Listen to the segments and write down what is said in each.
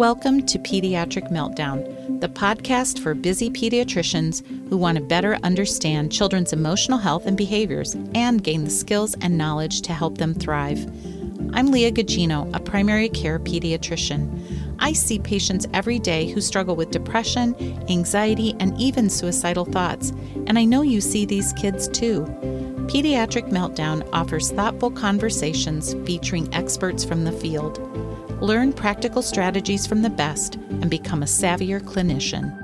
Welcome to Pediatric Meltdown, the podcast for busy pediatricians who want to better understand children's emotional health and behaviors and gain the skills and knowledge to help them thrive. I'm Leah Gugino, a primary care pediatrician. I see patients every day who struggle with depression, anxiety, and even suicidal thoughts, and I know you see these kids too. Pediatric Meltdown offers thoughtful conversations featuring experts from the field. Learn practical strategies from the best and become a savvier clinician.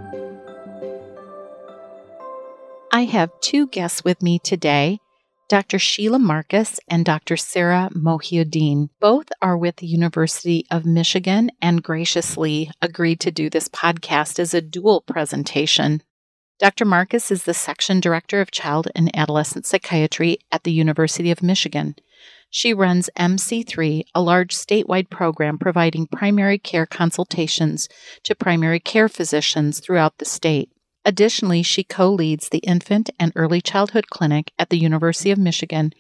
I have two guests with me today Dr. Sheila Marcus and Dr. Sarah Mohiuddin. Both are with the University of Michigan and graciously agreed to do this podcast as a dual presentation. Dr. Marcus is the Section Director of Child and Adolescent Psychiatry at the University of Michigan. She runs MC3, a large statewide program providing primary care consultations to primary care physicians throughout the state. Additionally, she co leads the Infant and Early Childhood Clinic at the University of Michigan,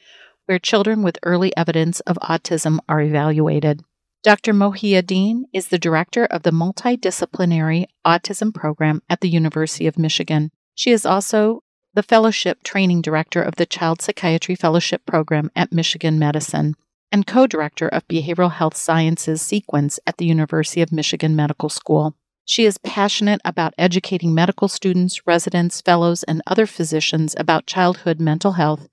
where children with early evidence of autism are evaluated. Dr. Mohiuddin is the director of the Multidisciplinary Autism Program at the University of Michigan. She is also the Fellowship Training Director of the Child Psychiatry Fellowship Program at Michigan Medicine and co director of Behavioral Health Sciences Sequence at the University of Michigan Medical School. She is passionate about educating medical students, residents, fellows, and other physicians about childhood mental health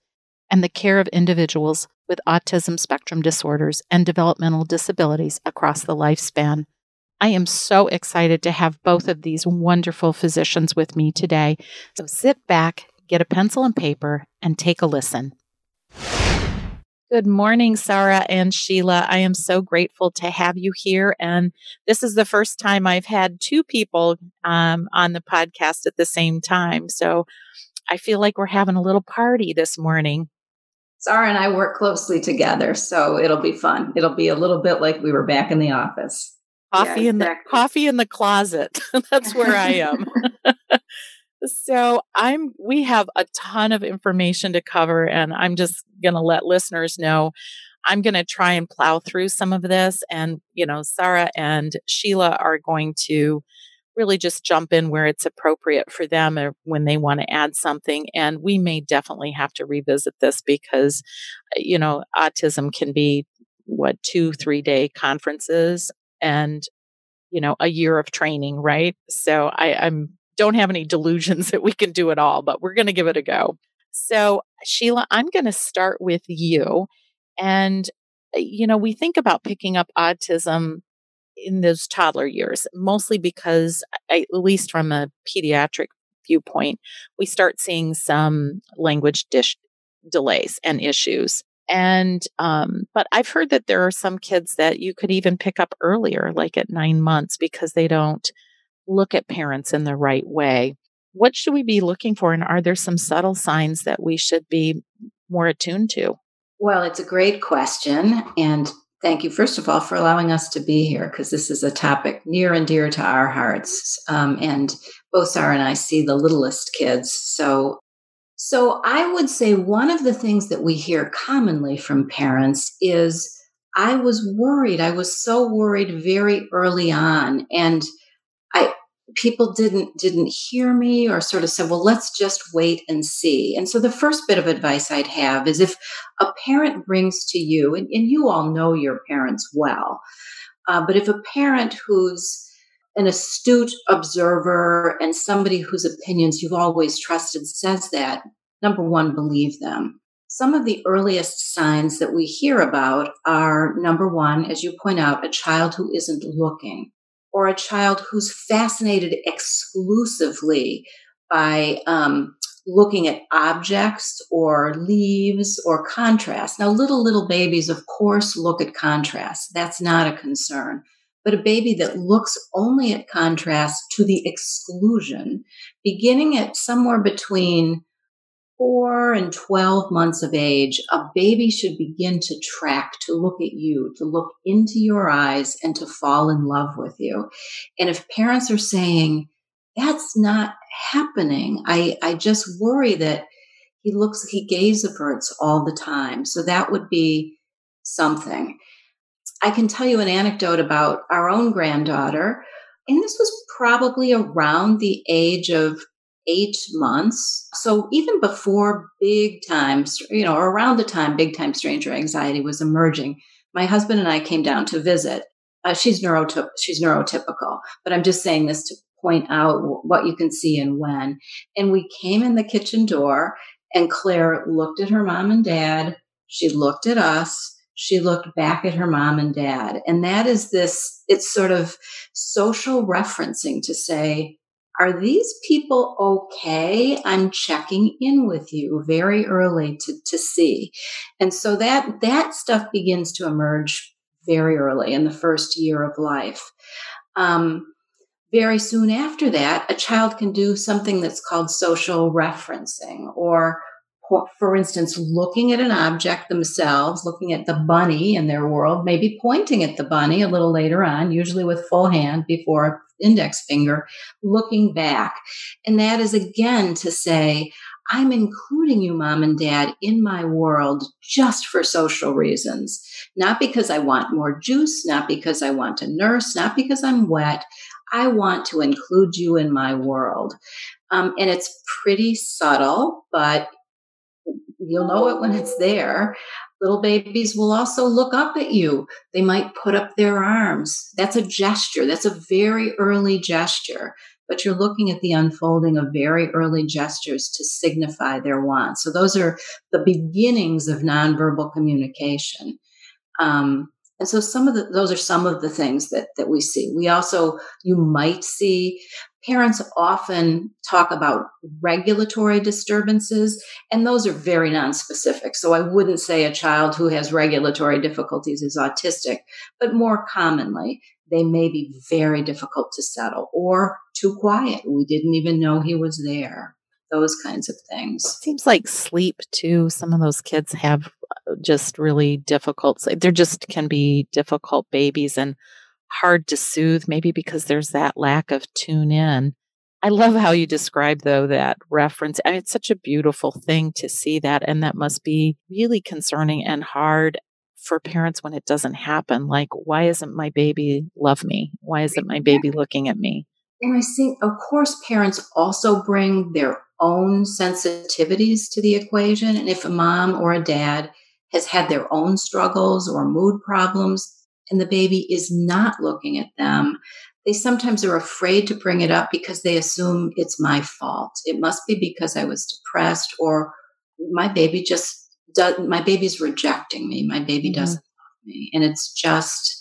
and the care of individuals with autism spectrum disorders and developmental disabilities across the lifespan. I am so excited to have both of these wonderful physicians with me today. So sit back, get a pencil and paper, and take a listen. Good morning, Sarah and Sheila. I am so grateful to have you here. And this is the first time I've had two people um, on the podcast at the same time. So I feel like we're having a little party this morning. Sarah and I work closely together, so it'll be fun. It'll be a little bit like we were back in the office. Coffee yeah, in the coffee in the closet. That's where I am. so I'm we have a ton of information to cover and I'm just going to let listeners know I'm going to try and plow through some of this and you know Sarah and Sheila are going to really just jump in where it's appropriate for them or when they want to add something. And we may definitely have to revisit this because, uh, you know, autism can be what, two, three day conferences and, you know, a year of training, right? So I, I'm don't have any delusions that we can do it all, but we're going to give it a go. So, Sheila, I'm going to start with you. And, uh, you know, we think about picking up autism in those toddler years, mostly because, at least from a pediatric viewpoint, we start seeing some language dish delays and issues. And, um, but I've heard that there are some kids that you could even pick up earlier, like at nine months, because they don't look at parents in the right way. What should we be looking for? And are there some subtle signs that we should be more attuned to? Well, it's a great question. And Thank you, first of all, for allowing us to be here because this is a topic near and dear to our hearts. Um, and both Sarah and I see the littlest kids. So, so I would say one of the things that we hear commonly from parents is, I was worried. I was so worried very early on. And I, people didn't didn't hear me or sort of said well let's just wait and see. And so the first bit of advice i'd have is if a parent brings to you and, and you all know your parents well uh, but if a parent who's an astute observer and somebody whose opinions you've always trusted says that number one believe them. Some of the earliest signs that we hear about are number one as you point out a child who isn't looking or a child who's fascinated exclusively by um, looking at objects or leaves or contrast. Now, little, little babies, of course, look at contrast. That's not a concern. But a baby that looks only at contrast to the exclusion, beginning at somewhere between four and 12 months of age, a baby should begin to track, to look at you, to look into your eyes, and to fall in love with you. And if parents are saying, that's not happening, I, I just worry that he looks, he gaze averts all the time. So that would be something. I can tell you an anecdote about our own granddaughter. And this was probably around the age of eight months. So even before big times, you know, around the time big time stranger anxiety was emerging, my husband and I came down to visit. Uh, she's neurotyp- she's neurotypical, but I'm just saying this to point out what you can see and when. And we came in the kitchen door, and Claire looked at her mom and dad. She looked at us. She looked back at her mom and dad. And that is this, it's sort of social referencing to say, are these people okay? I'm checking in with you very early to, to see. And so that, that stuff begins to emerge very early in the first year of life. Um, very soon after that, a child can do something that's called social referencing or for instance, looking at an object themselves, looking at the bunny in their world, maybe pointing at the bunny a little later on, usually with full hand before index finger, looking back. And that is again to say, I'm including you, mom and dad, in my world just for social reasons. Not because I want more juice, not because I want to nurse, not because I'm wet. I want to include you in my world. Um, and it's pretty subtle, but You'll know it when it's there. Little babies will also look up at you. They might put up their arms. That's a gesture. That's a very early gesture. But you're looking at the unfolding of very early gestures to signify their want. So those are the beginnings of nonverbal communication. Um, and so some of the, those are some of the things that, that we see. We also, you might see parents often talk about regulatory disturbances, and those are very nonspecific. So I wouldn't say a child who has regulatory difficulties is autistic, but more commonly, they may be very difficult to settle or too quiet. We didn't even know he was there. Those kinds of things. Seems like sleep too. Some of those kids have uh, just really difficult. They're just can be difficult babies, and hard to soothe, maybe because there's that lack of tune in. I love how you describe though that reference. I mean, it's such a beautiful thing to see that. And that must be really concerning and hard for parents when it doesn't happen. Like, why isn't my baby love me? Why isn't my baby looking at me? And I think, of course, parents also bring their own sensitivities to the equation. And if a mom or a dad has had their own struggles or mood problems, and the baby is not looking at them, they sometimes are afraid to bring it up because they assume it's my fault. It must be because I was depressed or my baby just does, my baby's rejecting me. My baby mm-hmm. doesn't love me. And it's just,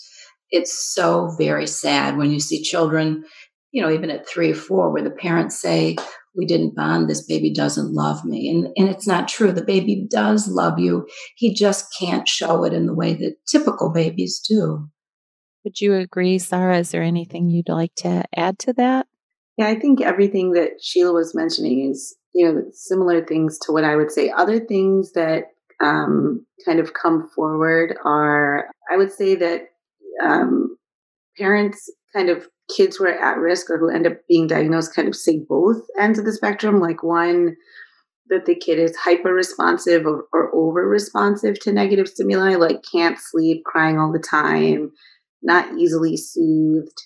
it's so very sad when you see children, you know, even at three or four, where the parents say, we didn't bond this baby doesn't love me. And and it's not true. The baby does love you. He just can't show it in the way that typical babies do. Would you agree sarah? Is there anything you'd like to add to that? Yeah i think everything that sheila was mentioning is you know similar things to what i would say. Other things that um, kind of come forward are i would say that um, parents kind of kids who are at risk or who end up being diagnosed kind of say both ends of the spectrum. Like one, that the kid is hyper responsive or, or over responsive to negative stimuli, like can't sleep, crying all the time, not easily soothed.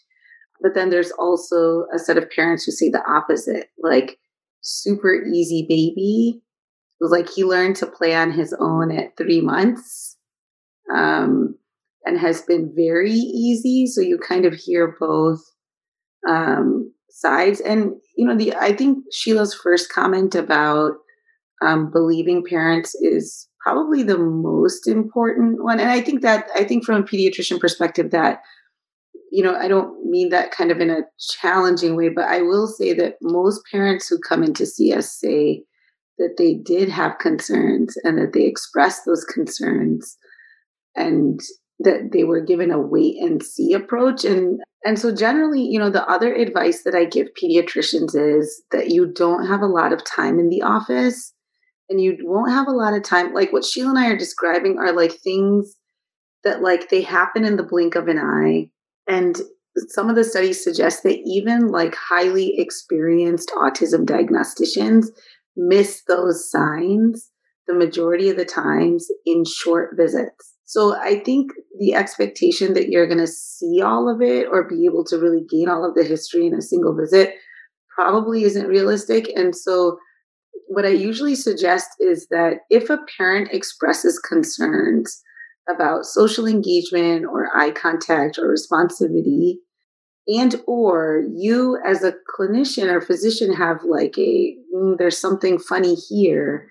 But then there's also a set of parents who say the opposite, like super easy baby. It was like he learned to play on his own at three months. Um, and has been very easy. So you kind of hear both um, sides. And, you know, the I think Sheila's first comment about um, believing parents is probably the most important one. And I think that, I think from a pediatrician perspective, that, you know, I don't mean that kind of in a challenging way, but I will say that most parents who come in to see us say that they did have concerns and that they expressed those concerns and that they were given a wait and see approach. And and so generally you know the other advice that i give pediatricians is that you don't have a lot of time in the office and you won't have a lot of time. Like what sheila and i are describing are like things that like they happen in the blink of an eye. And some of the studies suggest that even like highly experienced autism diagnosticians miss those signs the majority of the times in short visits So I think the expectation that you're going to see all of it or be able to really gain all of the history in a single visit probably isn't realistic. And so what I usually suggest is that if a parent expresses concerns about social engagement or eye contact or responsivity, and or you as a clinician or physician have like a mm, there's something funny here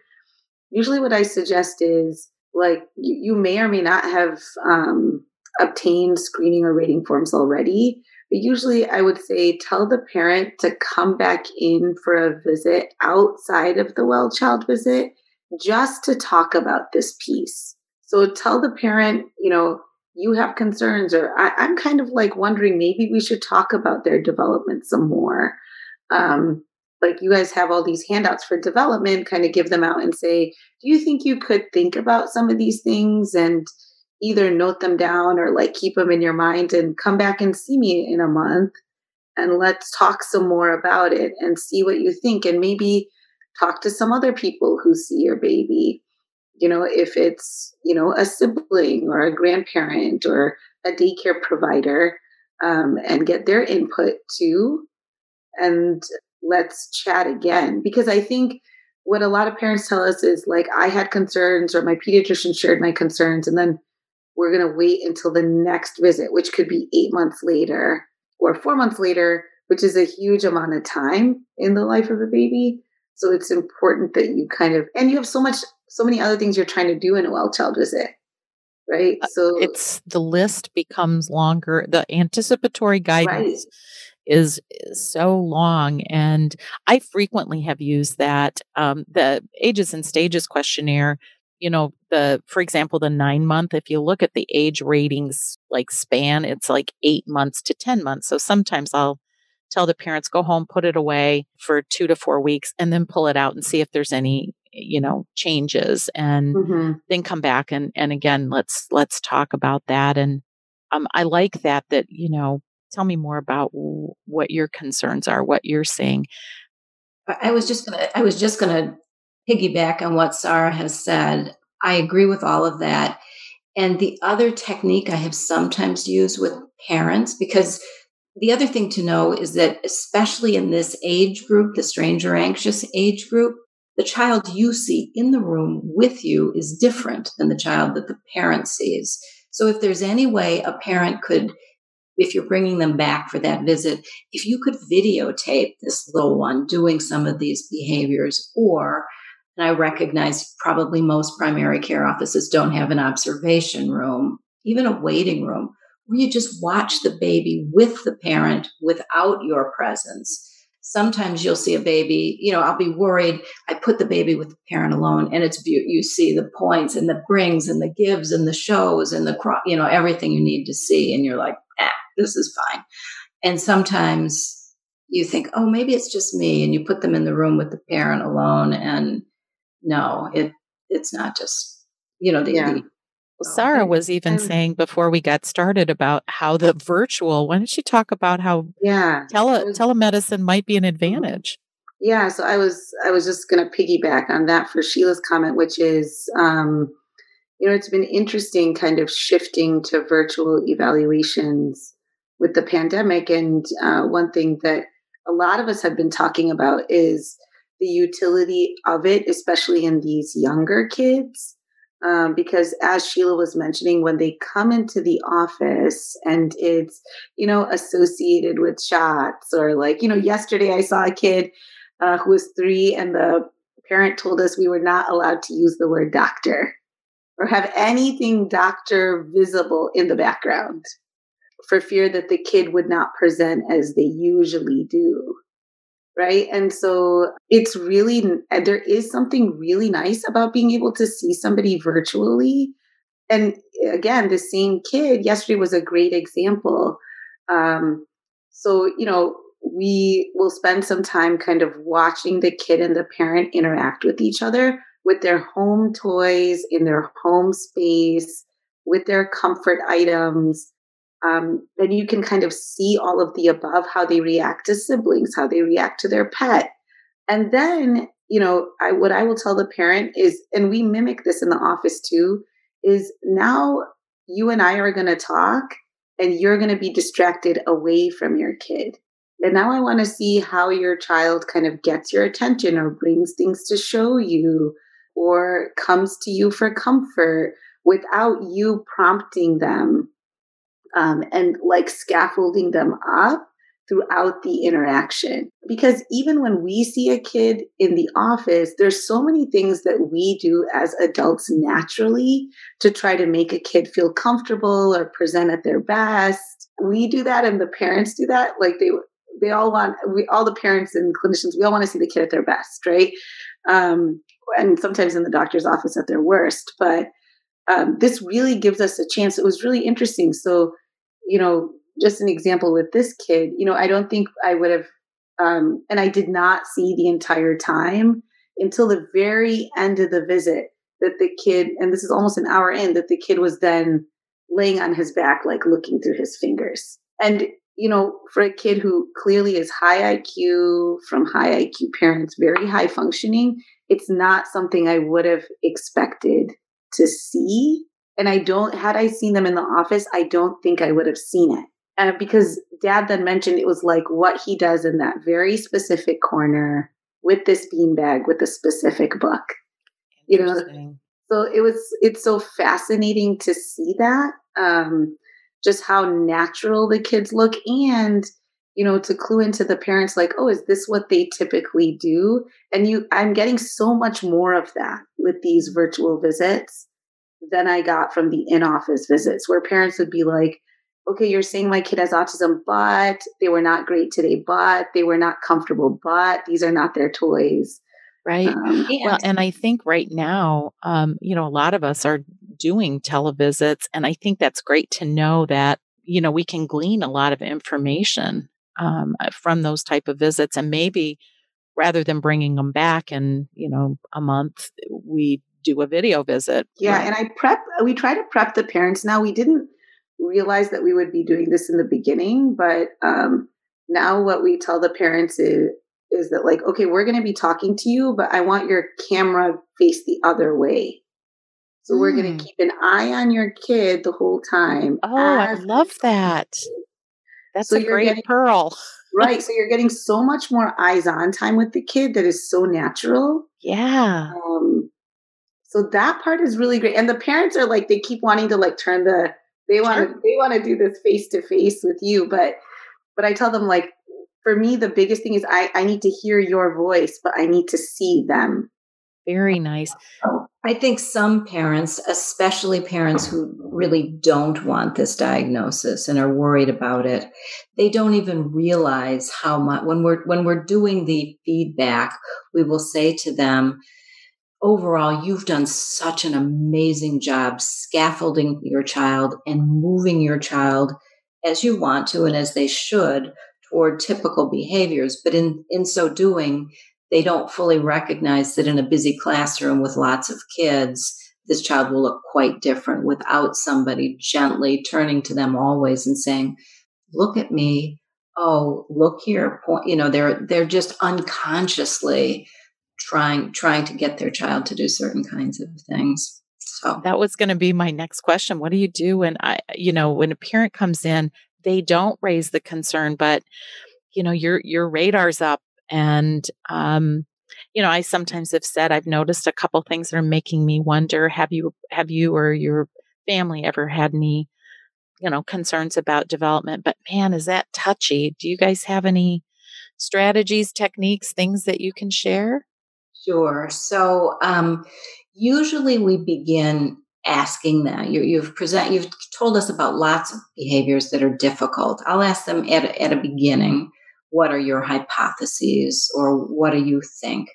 usually what i suggest is like you, you may or may not have um, obtained screening or rating forms already but usually i would say tell the parent to come back in for a visit outside of the well child visit just to talk about this piece. So tell the parent you know you have concerns or I, am kind of like wondering maybe we should talk about their development some more. Um, like you guys have all these handouts for development kind of give them out and say do you think you could think about some of these things and either note them down or like keep them in your mind and come back and see me in a month and let's talk some more about it and see what you think and maybe talk to some other people who see your baby you know, if it's, you know, a sibling or a grandparent or a daycare provider, um, and get their input too. And let's chat again. Because I think what a lot of parents tell us is like, I had concerns or my pediatrician shared my concerns, and then we're going to wait until the next visit, which could be eight months later or four months later, which is a huge amount of time in the life of a baby. So it's important that you kind of, and you have so much so many other things you're trying to do in a well child visit right uh, so it's the list becomes longer the anticipatory guidance right. Is, is, so long and i frequently have used that um, the ages and stages questionnaire you know the for example the nine month if you look at the age ratings like span it's like eight months to ten months so sometimes i'll tell the parents go home put it away for two to four weeks and then pull it out and see if there's any you know changes and mm-hmm. then come back and and again let's let's talk about that and um i like that that you know tell me more about w- what your concerns are what you're seeing? I was just gonna i was just gonna piggyback on what sarah has said. I agree with all of that. And the other technique i have sometimes used with parents because the other thing to know is that especially in this age group the stranger anxious age group the child you see in the room with you is different than the child that the parent sees. So if there's any way a parent could, if you're bringing them back for that visit, if you could videotape this little one doing some of these behaviors, or, and I recognize probably most primary care offices don't have an observation room, even a waiting room, where you just watch the baby with the parent without your presence. Sometimes you'll see a baby you know i'll be worried i put the baby with the parent alone and it's you see the points and the brings and the gives and the shows and the you know everything you need to see and you're like ah this is fine and sometimes you think oh maybe it's just me and you put them in the room with the parent alone and no it it's not just you know the, yeah. the well, Sarah was even saying before we got started about how the virtual. Why don't you talk about how yeah tele, telemedicine might be an mm-hmm. advantage? Yeah, so I was I was just going to piggyback on that for Sheila's comment, which is, um, you know, it's been interesting, kind of shifting to virtual evaluations with the pandemic, and uh, one thing that a lot of us have been talking about is the utility of it, especially in these younger kids. Um, because as Sheila was mentioning, when they come into the office and it's, you know, associated with shots or like, you know, yesterday I saw a kid uh, who was three and the parent told us we were not allowed to use the word doctor or have anything doctor visible in the background for fear that the kid would not present as they usually do right? And so it's really, there is something really nice about being able to see somebody virtually. And again, the same kid yesterday was a great example. Um, so, you know, we will spend some time kind of watching the kid and the parent interact with each other with their home toys in their home space, with their comfort items, um, then you can kind of see all of the above how they react to siblings how they react to their pet and then you know I, what i will tell the parent is and we mimic this in the office too is now you and I are going to talk and you're going to be distracted away from your kid. And now I want to see how your child kind of gets your attention or brings things to show you or comes to you for comfort without you prompting them um, and like scaffolding them up throughout the interaction. Because even when we see a kid in the office, there's so many things that we do as adults naturally to try to make a kid feel comfortable or present at their best. We do that and the parents do that. Like they they all want we all the parents and clinicians, we all want to see the kid at their best, right? Um, and sometimes in the doctor's office at their worst. But um, this really gives us a chance. It was really interesting. So, you know, just an example with this kid, you know, I don't think I would have, um, and I did not see the entire time until the very end of the visit that the kid, and this is almost an hour in, that the kid was then laying on his back, like looking through his fingers. And, you know, for a kid who clearly is high IQ from high IQ parents, very high functioning, it's not something I would have expected to see. And I don't, had I seen them in the office, I don't think I would have seen it. Uh, because dad then mentioned it was like what he does in that very specific corner with this beanbag with a specific book. You know so it was it's so fascinating to see that um just how natural the kids look and you know to clue into the parents like oh is this what they typically do and you i'm getting so much more of that with these virtual visits than i got from the in-office visits where parents would be like okay, you're saying my kid has autism, but they were not great today, but they were not comfortable, but these are not their toys. Right. Um, and, well, and I think right now, um, you know, a lot of us are doing televisits, and I think that's great to know that, you know, we can glean a lot of information um, uh, from those type of visits, and maybe rather than bringing them back in, you know, a month, we do a video visit. Yeah, right? and I prep. We try to prep the parents. Now we didn't realize that we would be doing this in the beginning, but um, now what we tell the parents is is that like, okay, we're going to be talking to you, but I want your camera face the other way. So mm. we're going to keep an eye on your kid the whole time. Oh, I love that. That's so a great getting, pearl. right. So you're getting so much more eyes on time with the kid that is so natural. Yeah. Um, so that part is really great. And the parents are like, they keep wanting to like turn the they want to they want to do this face to face with you, but but I tell them like for me the biggest thing is I I need to hear your voice, but I need to see them. Very nice. I think some parents, especially parents who really don't want this diagnosis and are worried about it, they don't even realize how much when we're when we're doing the feedback, we will say to them, overall, you've done such an amazing job scaffolding your child and moving your child as you want to and as they should toward typical behaviors. But in, in so doing, they don't fully recognize that in a busy classroom with lots of kids, this child will look quite different without somebody gently turning to them always and saying, look at me. Oh, look here. You know, they're, they're just unconsciously trying trying to get their child to do certain kinds of things. So that was going to be my next question. What do you do when I you know when a parent comes in, they don't raise the concern, but you know your your radar's up and um you know, I sometimes have said I've noticed a couple things that are making me wonder have you have you or your family ever had any you know concerns about development but man is that touchy do you guys have any strategies techniques things that you can share Sure. So um, usually we begin asking them. You, have present. You've told us about lots of behaviors that are difficult. I'll ask them at at a beginning. What are your hypotheses, or what do you think?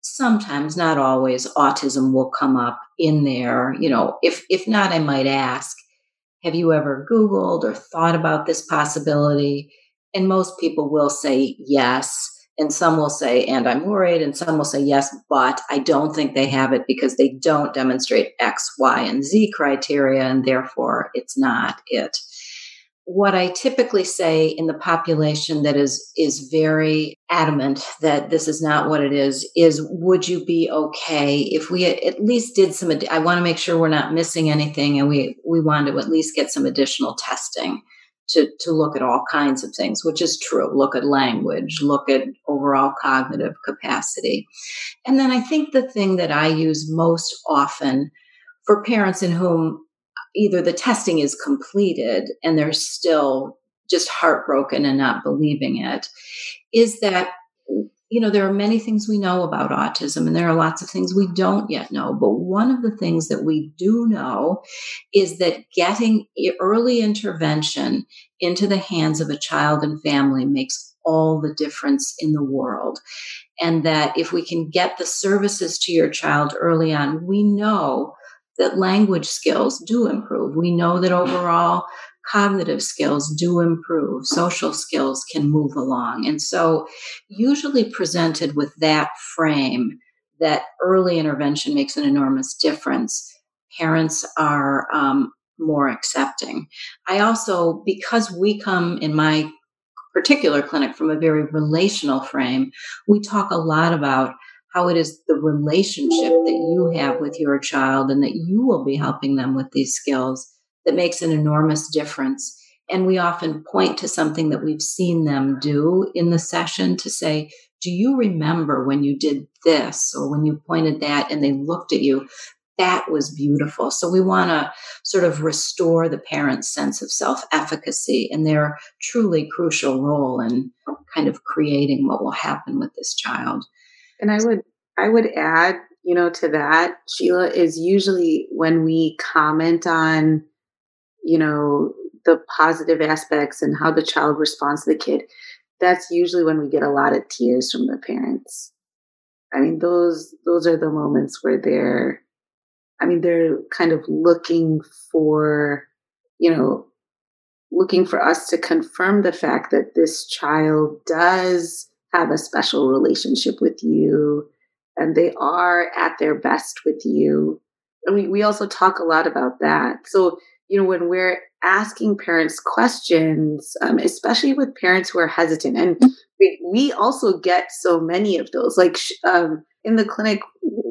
Sometimes, not always, autism will come up in there. You know, if if not, I might ask, have you ever Googled or thought about this possibility? And most people will say yes and some will say, and I'm worried, and some will say, yes, but I don't think they have it because they don't demonstrate X, Y, and Z criteria, and therefore it's not it. What I typically say in the population that is is very adamant that this is not what it is is would you be okay if we at least did some I want to make sure we're not missing anything and we we want to at least get some additional testing to to look at all kinds of things which is true. Look at language look at overall cognitive capacity. And then I think the thing that I use most often for parents in whom either the testing is completed and they're still just heartbroken and not believing it is that you know there are many things we know about autism and there are lots of things we don't yet know but one of the things that we do know is that getting early intervention into the hands of a child and family makes all the difference in the world. And that if we can get the services to your child early on we know that language skills do improve. We know that overall cognitive skills do improve, social skills can move along. And so, usually presented with that frame, that early intervention makes an enormous difference, parents are um, more accepting. I also, because we come in my particular clinic from a very relational frame, we talk a lot about how it is the relationship that you have with your child and that you will be helping them with these skills that makes an enormous difference. And we often point to something that we've seen them do in the session to say, Do you remember when you did this or when you pointed that and they looked at you? That was beautiful. So we want to sort of restore the parent's sense of self efficacy and their truly crucial role in kind of creating what will happen with this child. And I would I would add, you know, to that, Sheila, is usually when we comment on, you know, the positive aspects and how the child responds to the kid, that's usually when we get a lot of tears from the parents. I mean, those those are the moments where they're I mean, they're kind of looking for, you know, looking for us to confirm the fact that this child does have a special relationship with you and they are at their best with you. And we, we also talk a lot about that. So, you know, when we're asking parents questions, um, especially with parents who are hesitant, and we, we also get so many of those. Like um, in the clinic,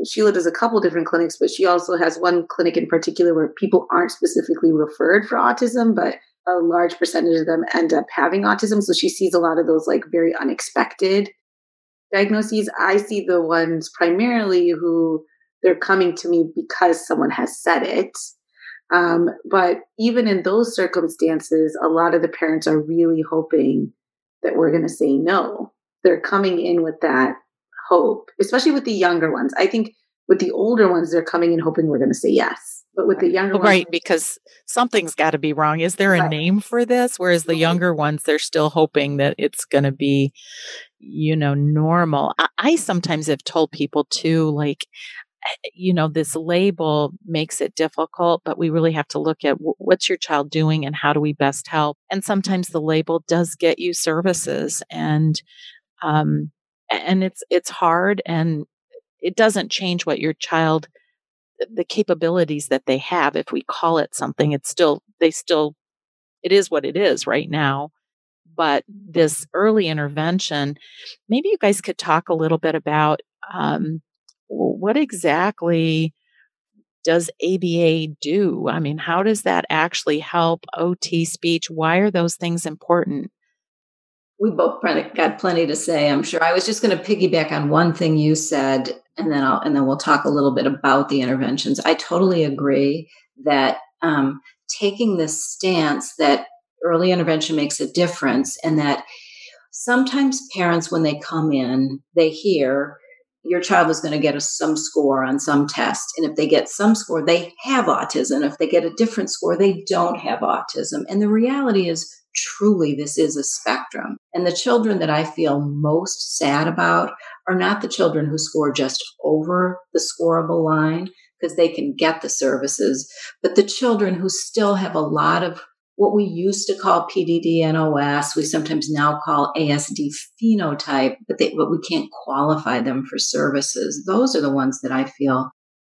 Sheila does a couple different clinics, but she also has one clinic in particular where people aren't specifically referred for autism, but a large percentage of them end up having autism. So she sees a lot of those like very unexpected diagnoses. I see the ones primarily who they're coming to me because someone has said it. Um, but even in those circumstances, a lot of the parents are really hoping that we're going to say no. They're coming in with that hope, especially with the younger ones. I think with the older ones, they're coming in hoping we're going to say yes. But with the younger ones, right, because something's got to be wrong. Is there a right. name for this? Whereas the younger ones, they're still hoping that it's going to be, you know, normal. I, I sometimes have told people too, like, eh, you know, this label makes it difficult, but we really have to look at w- what's your child doing and how do we best help. And sometimes the label does get you services, and um, and it's it's hard, and it doesn't change what your child the capabilities that they have if we call it something it's still they still it is what it is right now. But this early intervention maybe you guys could talk a little bit about um, what exactly does aba do? I mean how does that actually help ot speech? Why are those things important? We both got plenty to say i'm sure. I was just going to piggyback on one thing you said and then I'll and then we'll talk a little bit about the interventions. I totally agree that um, taking this stance that early intervention makes a difference, and that sometimes parents, when they come in, they hear your child is going to get a, some score on some test. And if they get some score, they have autism. If they get a different score, they don't have autism. And the reality is, truly, this is a spectrum. And the children that I feel most sad about are not the children who score just over the scoreable line because they can get the services, but the children who still have a lot of what we used to call PDD NOS, we sometimes now call ASD phenotype, but, they, but we can't qualify them for services. Those are the ones that I feel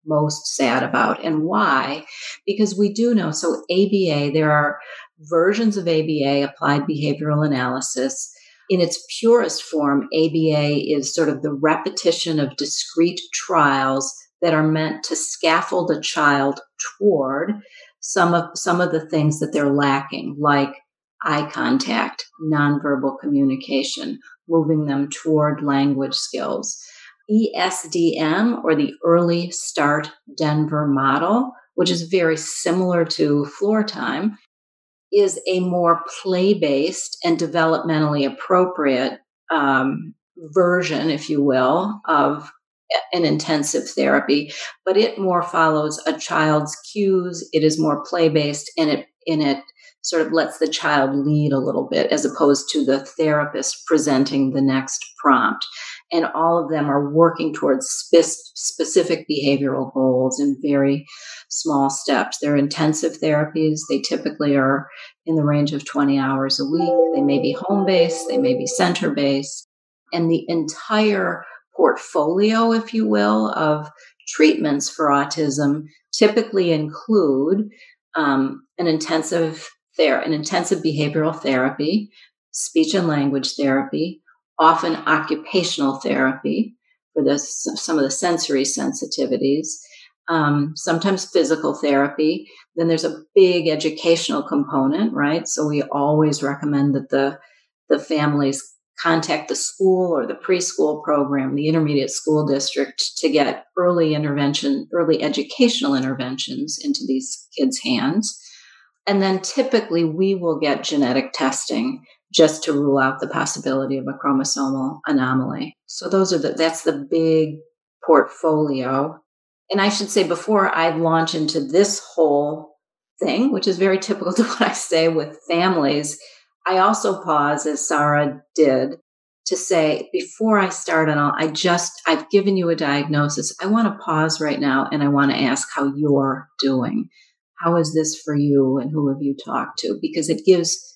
most sad about. And why? Because we do know, so ABA, there are versions of ABA, applied behavioral analysis. In its purest form, ABA is sort of the repetition of discrete trials that are meant to scaffold a child toward some of some of the things that they're lacking, like eye contact, nonverbal communication, moving them toward language skills. ESDM, or the Early Start Denver model, which is very similar to floor time, is a more play based and developmentally appropriate um, version, if you will, of an intensive therapy, but it more follows a child's cues. It is more play based and it in it sort of lets the child lead a little bit as opposed to the therapist presenting the next prompt. And all of them are working towards spe- specific behavioral goals in very small steps. They're intensive therapies. They typically are in the range of 20 hours a week. They may be home based, they may be center based. And the entire portfolio, if you will, of treatments for autism typically include um, an intensive an intensive behavioral therapy, speech and language therapy, often occupational therapy for this, some of the sensory sensitivities, um, sometimes physical therapy. Then there's a big educational component, right? So we always recommend that the the families contact the school or the preschool program, the intermediate school district to get early intervention, early educational interventions into these kids' hands. And then typically we will get genetic testing just to rule out the possibility of a chromosomal anomaly. So those are the that's the big portfolio. And I should say before I launch into this whole thing, which is very typical to what I say with families, I also pause as Sarah did to say before I start on all, I just I've given you a diagnosis. I want to pause right now and I want to ask how you're doing how is this for you and who have you talked to because it gives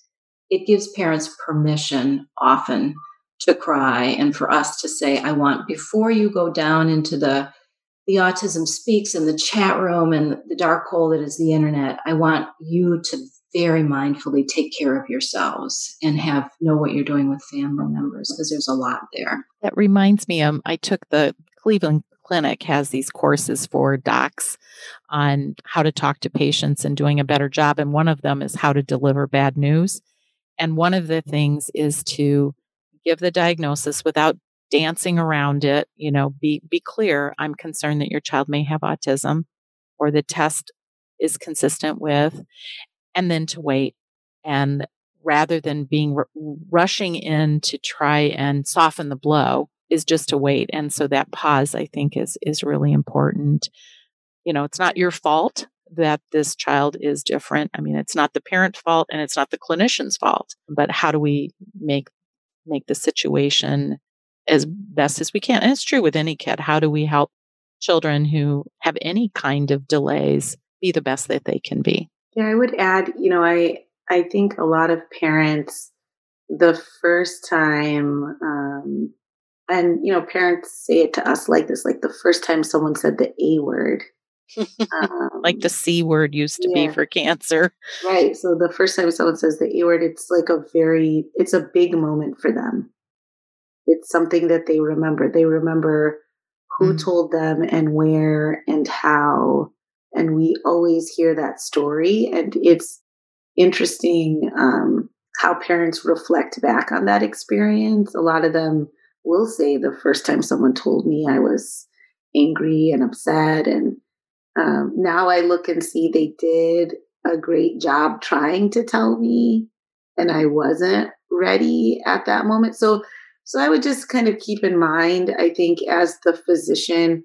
it gives parents permission often to cry and for us to say i want before you go down into the the autism speaks in the chat room and the dark hole that is the internet i want you to very mindfully take care of yourselves and have know what you're doing with family members because there's a lot there that reminds me um, i took the cleveland clinic has these courses for docs on how to talk to patients and doing a better job. And one of them is how to deliver bad news. And one of the things is to give the diagnosis without dancing around it. You know, be, be clear. I'm concerned that your child may have autism or the test is consistent with, and then to wait. And rather than being r- rushing in to try and soften the blow, is just to wait. And so that pause, I think, is is really important. You know, it's not your fault that this child is different. I mean, it's not the parent's fault and it's not the clinician's fault. But how do we make make the situation as best as we can? And it's true with any kid. How do we help children who have any kind of delays be the best that they can be? Yeah, I would add, you know, I I think a lot of parents the first time um, and you know parents say it to us like this like the first time someone said the a word um, like the c word used to yeah. be for cancer right so the first time someone says the a word it's like a very it's a big moment for them it's something that they remember they remember who mm. told them and where and how and we always hear that story and it's interesting um, how parents reflect back on that experience a lot of them will say the first time someone told me I was angry and upset. And um, now I look and see they did a great job trying to tell me, and I wasn't ready at that moment. So, so I would just kind of keep in mind, I think, as the physician,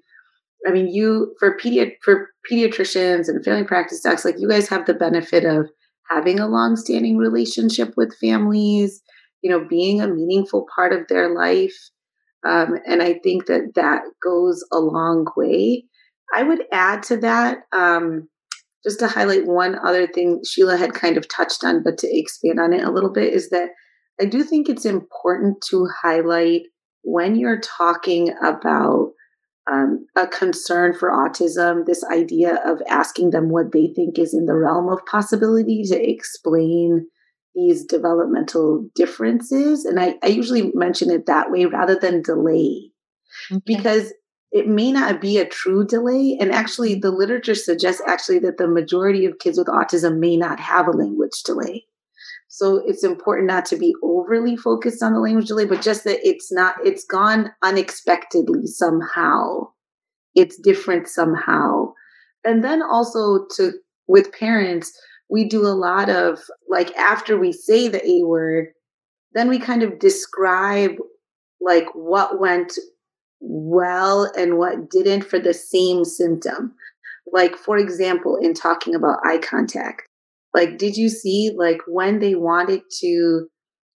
I mean, you for pedi- for pediatricians and family practice docs, like you guys have the benefit of having a long-standing relationship with families you know, being a meaningful part of their life. Um, and I think that that goes a long way. I would add to that, um, just to highlight one other thing Sheila had kind of touched on, but to expand on it a little bit, is that I do think it's important to highlight when you're talking about um, a concern for autism, this idea of asking them what they think is in the realm of possibility to explain these developmental differences. And I, I usually mention it that way rather than delay, okay. because it may not be a true delay. And actually, the literature suggests actually that the majority of kids with autism may not have a language delay. So it's important not to be overly focused on the language delay, but just that it's not, it's gone unexpectedly somehow. It's different somehow. And then also to, with parents, we do a lot of like after we say the A word, then we kind of describe like what went well and what didn't for the same symptom. Like, for example, in talking about eye contact, like, did you see like when they wanted to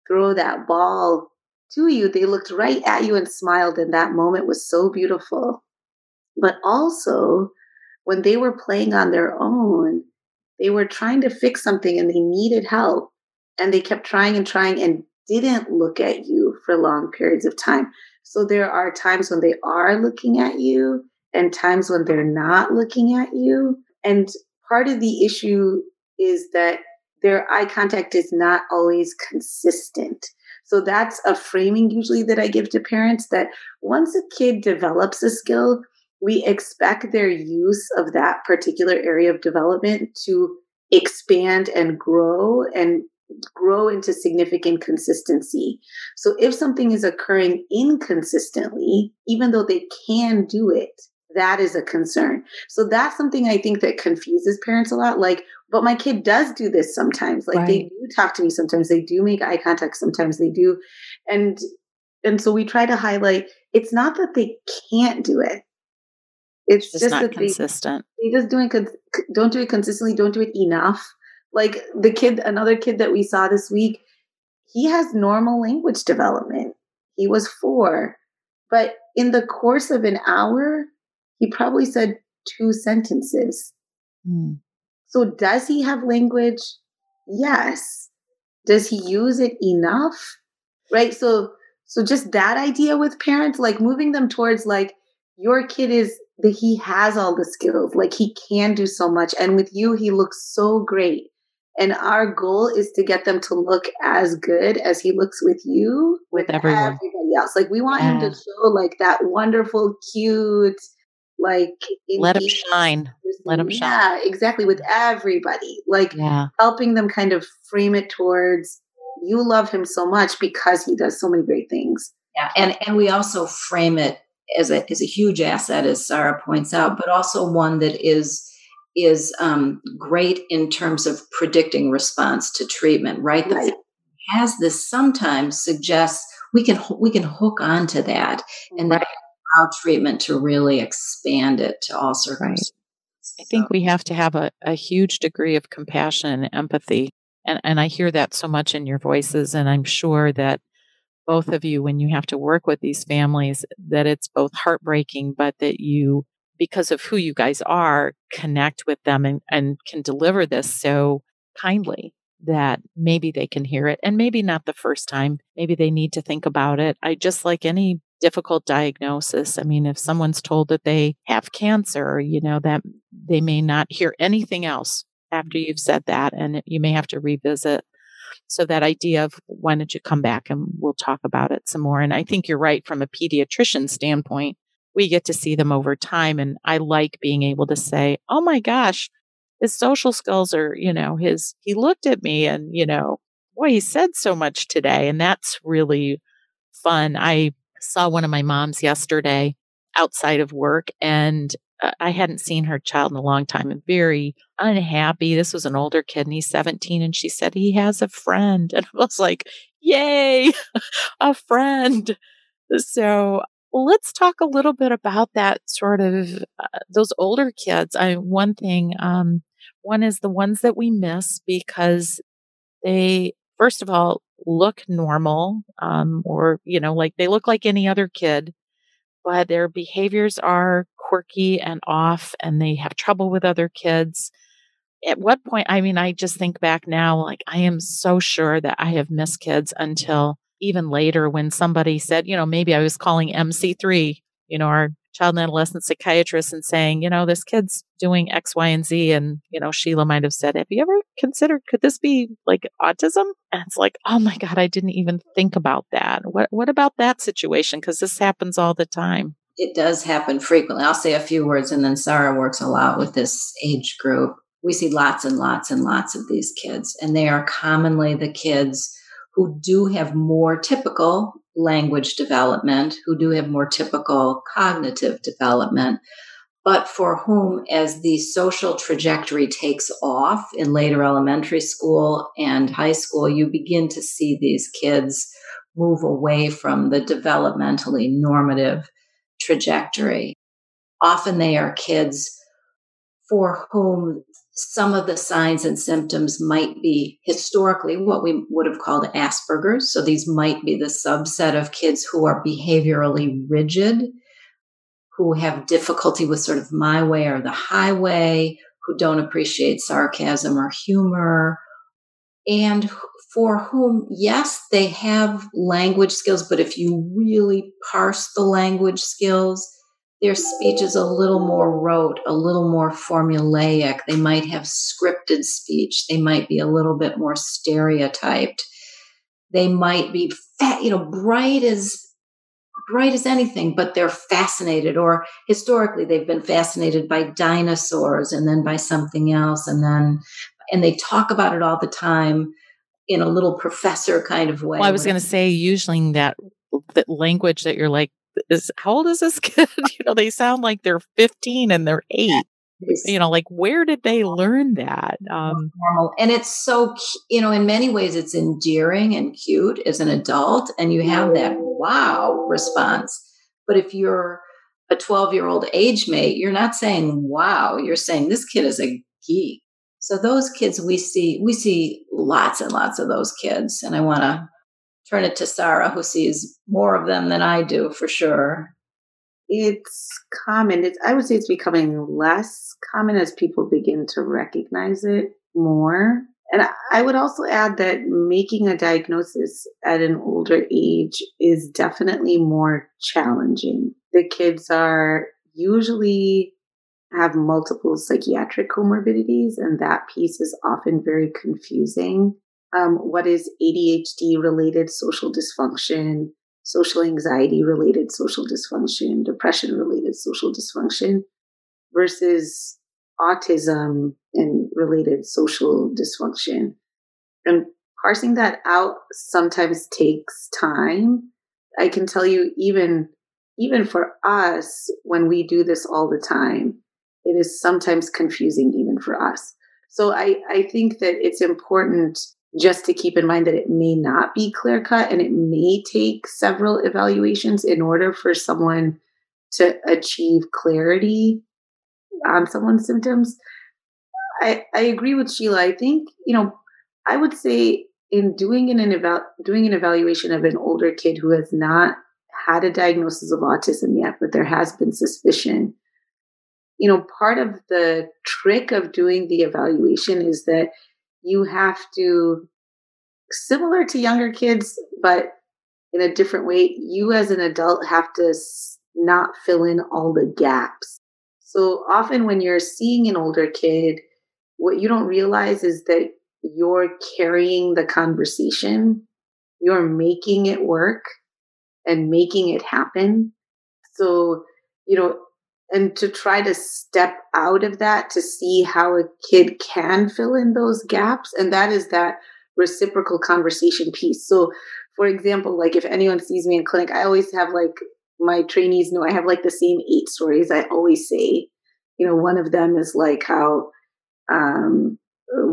throw that ball to you, they looked right at you and smiled, and that moment was so beautiful. But also, when they were playing on their own, they were trying to fix something and they needed help, and they kept trying and trying and didn't look at you for long periods of time. So there are times when they are looking at you and times when they're not looking at you. And part of the issue is that their eye contact is not always consistent. So that's a framing usually that I give to parents that once a kid develops a skill, we expect their use of that particular area of development to expand and grow and grow into significant consistency. So if something is occurring inconsistently, even though they can do it, that is a concern. So that's something I think that confuses parents a lot. Like, but my kid does do this sometimes. Like right. they do talk to me sometimes. They do make eye contact sometimes. They do. And and so we try to highlight it's not that they can't do it. It's, just, just not that consistent. They, they just doing don't do it consistently, don't do it enough like the kid, another kid that we saw this week, he has normal language development. He was four, but in the course of an hour, he probably said two sentences. Mm. So, does he have language? Yes. Does he use it enough? Right. So, so just that idea with parents, like moving them towards like your kid is that he has all the skills, like he can do so much. And with you, he looks so great. And our goal is to get them to look as good as he looks with you, with, everyone. everybody else. Like we want yeah. him to show like that wonderful, cute, like let him shine. Let him shine. Yeah, exactly. With everybody, like yeah. helping them kind of frame it towards you love him so much because he does so many great things. Yeah, and and we also frame it as a as a huge asset, as Sarah points out, but also one that is is um, great in terms of predicting response to treatment, right? right. The has this sometimes suggests we can we can hook onto that and right. allow treatment to really expand it to all circumstances. Right. I think we have to have a, a huge degree of compassion and empathy. And, and I hear that so much in your voices. And I'm sure that both of you, when you have to work with these families, that it's both heartbreaking, but that you because of who you guys are, connect with them and, and can deliver this so kindly that maybe they can hear it and maybe not the first time. Maybe they need to think about it. I just like any difficult diagnosis. I mean, if someone's told that they have cancer, you know, that they may not hear anything else after you've said that and you may have to revisit. So that idea of why don't you come back and we'll talk about it some more. And I think you're right from a pediatrician standpoint we get to see them over time. And I like being able to say, oh my gosh, his social skills are, you know, his, he looked at me and, you know, boy, he said so much today. And that's really fun. I saw one of my moms yesterday outside of work and uh, I hadn't seen her child in a long time and very unhappy. This was an older kid and he's 17 and she said he has a friend. And I was like, yay, a friend. So let's talk a little bit about that sort of uh, those older kids. I one thing, um, one is the ones that we miss because they, first of all, look normal, um, or you know, like they look like any other kid, but their behaviors are quirky and off, and they have trouble with other kids. At what point? I mean, I just think back now, like I am so sure that I have missed kids until even later when somebody said, you know, maybe I was calling MC3, you know, our child and adolescent psychiatrist and saying, you know, this kid's doing X, Y, and Z. And, you know, Sheila might have said, have you ever considered, could this be like autism? And it's like, oh my God, I didn't even think about that. What, what about that situation? Because this happens all the time. It does happen frequently. I'll say a few words and then Sarah works a lot with this age group. We see lots and lots and lots of these kids, and they are commonly the kids who do have more typical language development, who do have more typical cognitive development, but for whom, as the social trajectory takes off in later elementary school and high school, you begin to see these kids move away from the developmentally normative trajectory. Often they are kids for whom some of the signs and symptoms might be historically what we would have called Asperger's. So these might be the subset of kids who are behaviorally rigid, who have difficulty with sort of my way or the highway, who don't appreciate sarcasm or humor, and for whom, yes, they have language skills, but if you really parse the language skills, their speech is a little more rote, a little more formulaic. They might have scripted speech. They might be a little bit more stereotyped. They might be fat, you know, bright as bright as anything, but they're fascinated, or historically they've been fascinated by dinosaurs and then by something else, and then and they talk about it all the time in a little professor kind of way. Well, I was going to say, usually that that language that you're like, is how old is this kid? you know, they sound like they're 15 and they're eight. You know, like where did they learn that? Um, and it's so, you know, in many ways, it's endearing and cute as an adult, and you have that wow response. But if you're a 12 year old age mate, you're not saying wow, you're saying this kid is a geek. So those kids we see, we see lots and lots of those kids. And I want to turn it to Sarah, who sees more of them than I do for sure. It's common. It's, I would say it's becoming less common as people begin to recognize it more. And I would also add that making a diagnosis at an older age is definitely more challenging. The kids are usually have multiple psychiatric comorbidities, and that piece is often very confusing um, what is ADHD related social dysfunction, social anxiety related social dysfunction, depression related social dysfunction versus autism and related social dysfunction. And parsing that out sometimes takes time. I can tell you even even for us when we do this all the time, it is sometimes confusing even for us. So I, I think that it's important just to keep in mind that it may not be clear cut and it may take several evaluations in order for someone to achieve clarity on someone's symptoms. I, I agree with Sheila. I think, you know, I would say in doing an, eval- doing an evaluation of an older kid who has not had a diagnosis of autism yet, but there has been suspicion, you know, part of the trick of doing the evaluation is that you have to, similar to younger kids, but in a different way, you as an adult have to not fill in all the gaps. So often when you're seeing an older kid, what you don't realize is that you're carrying the conversation, you're making it work and making it happen. So, you know, and to try to step out of that to see how a kid can fill in those gaps and that is that reciprocal conversation piece. So for example like if anyone sees me in clinic i always have like my trainees know i have like the same eight stories. I always say you know one of them is like how um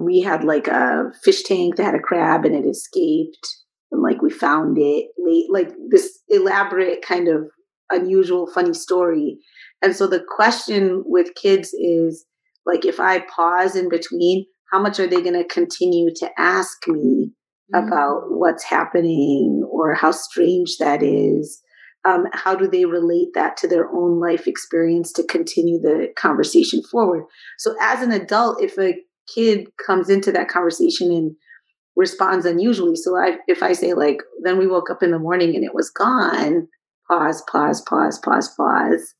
we had like a fish tank that had a crab and it escaped and like we found it late like this elaborate kind of unusual funny story and so the question with kids is like, if I pause in between, how much are they going to continue to ask me mm-hmm. about what's happening or how strange that is? Um, how do they relate that to their own life experience to continue the conversation forward? So, as an adult, if a kid comes into that conversation and responds unusually, so I, if I say, like, then we woke up in the morning and it was gone, pause, pause, pause, pause, pause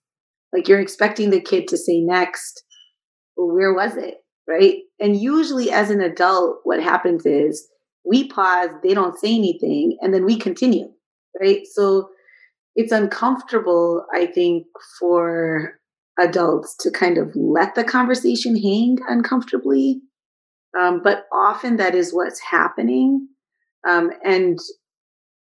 Like you're expecting the kid to say next, well, where was it? Right. And usually, as an adult, what happens is we pause, they don't say anything, and then we continue. Right. So it's uncomfortable, I think, for adults to kind of let the conversation hang uncomfortably. Um, but often that is what's happening. Um, and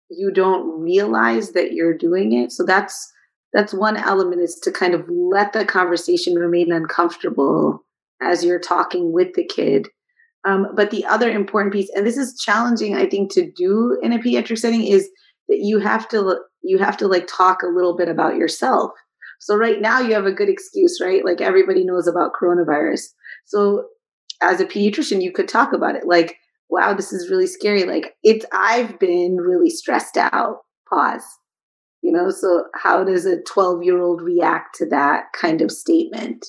you don't realize that you're doing it. So that's that's one element is to kind of let the conversation remain uncomfortable as you're talking with the kid. Um, but the other important piece, and this is challenging, I think, to do in a pediatric setting, is that you have to you have to like talk a little bit about yourself. So right now you have a good excuse, right? Like everybody knows about coronavirus. So as a pediatrician, you could talk about it. Like, wow, this is really scary. Like it's I've been really stressed out. Pause. You know, so how does a 12 year old react to that kind of statement?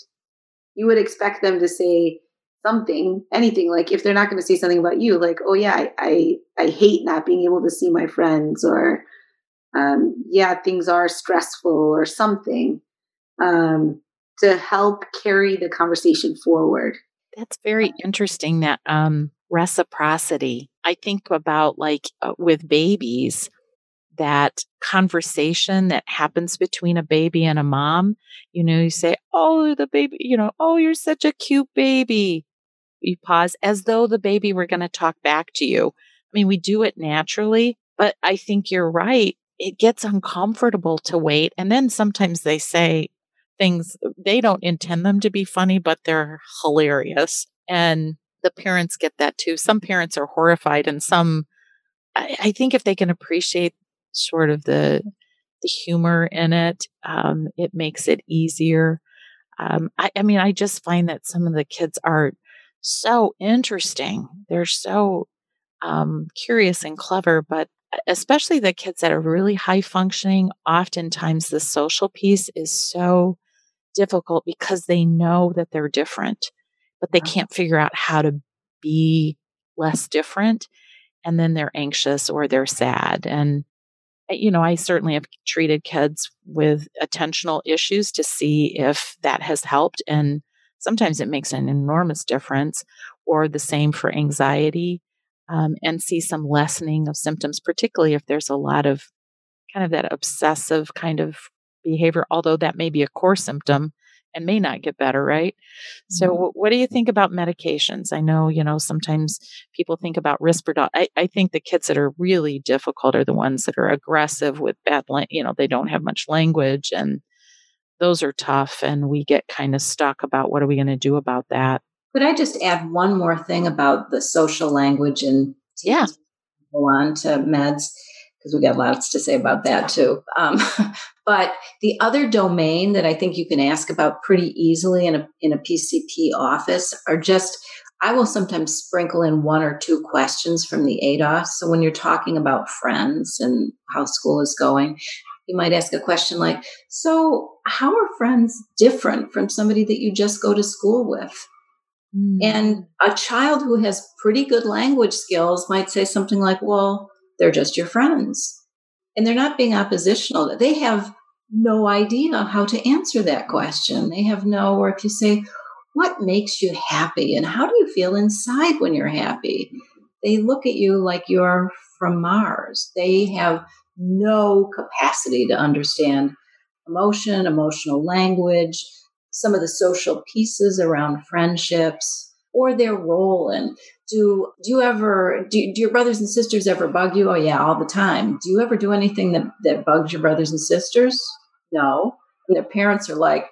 You would expect them to say, something, anything. Like if they're not going to say something about you, like, oh yeah, I, I, I hate not being able to see my friends, or um, yeah, things are stressful, or something, um, to help carry the conversation forward. That's very interesting. That um, reciprocity. I think about like uh, with babies, that conversation that happens between a baby and a mom. You know, you say, Oh, the baby, you know, oh, you're such a cute baby you pause as though the baby were going to talk back to you. I mean, we do it naturally, but I think you're right. It gets uncomfortable to wait. And then sometimes they say things, they don't intend them to be funny, but they're hilarious. And the parents get that too. Some parents are horrified, and some, I, I think, if they can appreciate sort of the, the humor in it, um, it makes it easier. Um, I, I mean, I just find that some of the kids are so interesting. They're so um, curious and clever, but especially the kids that are really high functioning, oftentimes the social piece is so difficult because they know that they're different, but they can't figure out how to be less different. And then they're anxious or they're sad. And, you know, I certainly have treated kids with attentional issues to see if that has helped. And sometimes it makes an enormous difference, or the same for anxiety, um, and see some lessening of symptoms, particularly if there's a lot of kind of that obsessive kind of behavior, although that may be a core symptom and may not get better, right? So, mm-hmm. what do you think about medications? I know, you know, sometimes people think about Risperdal. I, I think the kids that are really difficult are the ones that are aggressive with bad, you know, they don't have much language and those are tough and we get kind of stuck about what are we going to do about that. Could I just add one more thing about the social language and yeah, go on to meds because we got lots to say about that too. Um, but the other domain that I think you can ask about pretty easily in a in a PCP office are just I will sometimes sprinkle in one or two questions from the ADOS. So when you're talking about friends and how school is going, you might ask a question like, So, how are friends different from somebody that you just go to school with? Mm. And a child who has pretty good language skills might say something like, Well, they're just your friends. And they're not being oppositional. They have no idea how to answer that question. They have no, or if you say, What makes you happy? And how do you feel inside when you're happy? They look at you like you're from Mars. They have no capacity to understand emotion, emotional language, some of the social pieces around friendships or their role in do do you ever do, do your brothers and sisters ever bug you oh yeah all the time do you ever do anything that that bugs your brothers and sisters no and their parents are like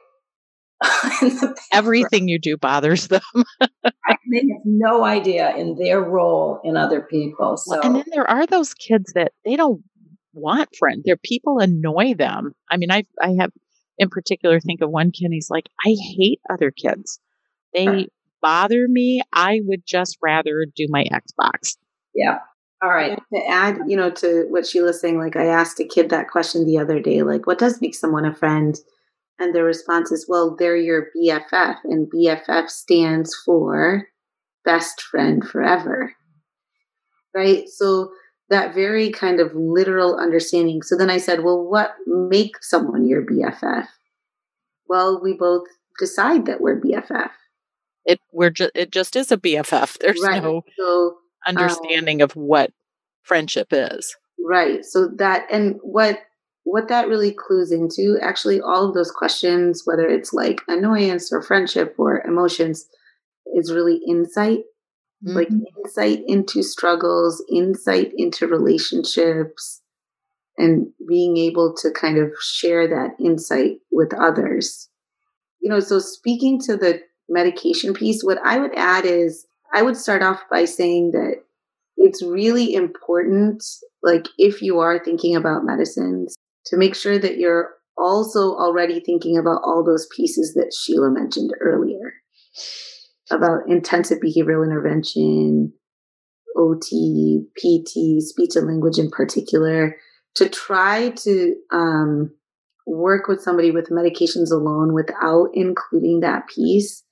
everything you do bothers them they have no idea in their role in other people so well, and then there are those kids that they don't want friends. Their people annoy them. I mean, I I have in particular think of one kid. He's like, I hate other kids. They. Bother me. I would just rather do my Xbox. Yeah. All right. To add, you know, to what Sheila's saying, like I asked a kid that question the other day, like, what does make someone a friend? And the response is, well, they're your BFF, and BFF stands for best friend forever. Right. So that very kind of literal understanding. So then I said, well, what makes someone your BFF? well, we both decide that we're BFF. It we're just it just is a BFF. There's right. no so, um understanding um, of what friendship is. Right. So that and what what that really clues into actually all of those questions whether it's like annoyance or friendship or emotions is really insight mm-hmm. like insight into struggles insight into relationships and being able to kind of share that insight with others you know so speaking to the medication piece what i would add is i would start off by saying that it's really important like if you are thinking about medicines to make sure that you're also already thinking about all those pieces that Sheila mentioned earlier about intensive behavioral intervention, OT, PT, speech and language in particular, to try to um, work with somebody with medications alone without including that piece.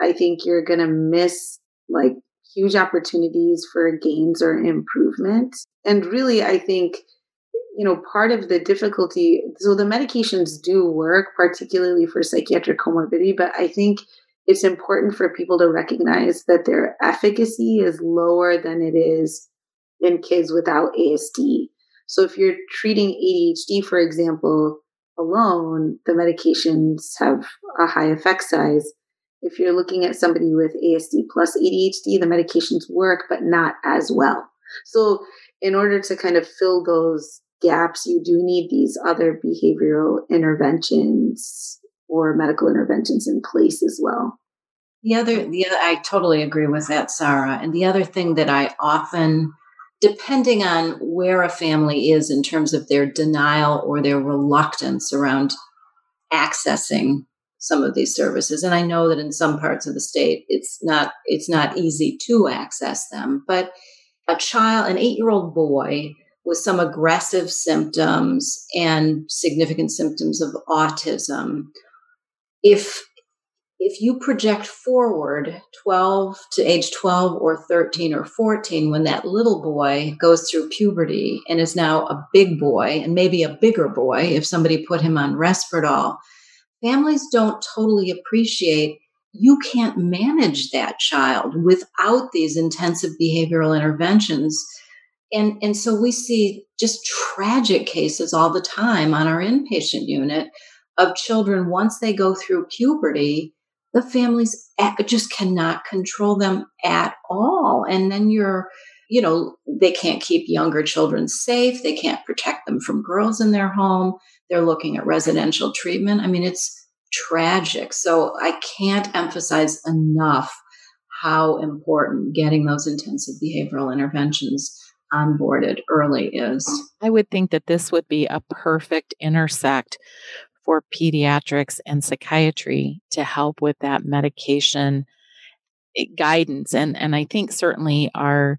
I think you're going to miss like huge opportunities for gains or improvement. And really, I think you know, part of the difficulty, so the medications do work, particularly for psychiatric comorbidity, but I think it's important for people to recognize that their efficacy is lower than it is in kids without ASD. So if you're treating ADHD, for example, alone, the medications have a high effect size. If you're looking at somebody with ASD plus ADHD, the medications work, but not as well. So in order to kind of fill those gaps, you do need these other behavioral interventions or medical interventions in place as well. The other, the other, I totally agree with that, Sarah. And the other thing that I often, depending on where a family is in terms of their denial or their reluctance around accessing some of these services, and I know that in some parts of the state it's not it's not easy to access them, but a child, an eight-year-old boy with some aggressive symptoms and significant symptoms of autism. If if you project forward 12 to age 12 or 13 or 14 when that little boy goes through puberty and is now a big boy and maybe a bigger boy if somebody put him on Risperdal families don't totally appreciate you can't manage that child without these intensive behavioral interventions. And and so we see just tragic cases all the time on our inpatient unit of children once they go through puberty the families just cannot control them at all. And then you're you know they can't keep younger children safe. They can't protect them from girls in their home they're looking at residential treatment. I mean it's tragic. So i can't emphasize enough how important getting those intensive behavioral interventions onboarded early is. I would think that this would be a perfect intersect for pediatrics and psychiatry to help with that medication eh, guidance. And and I think certainly are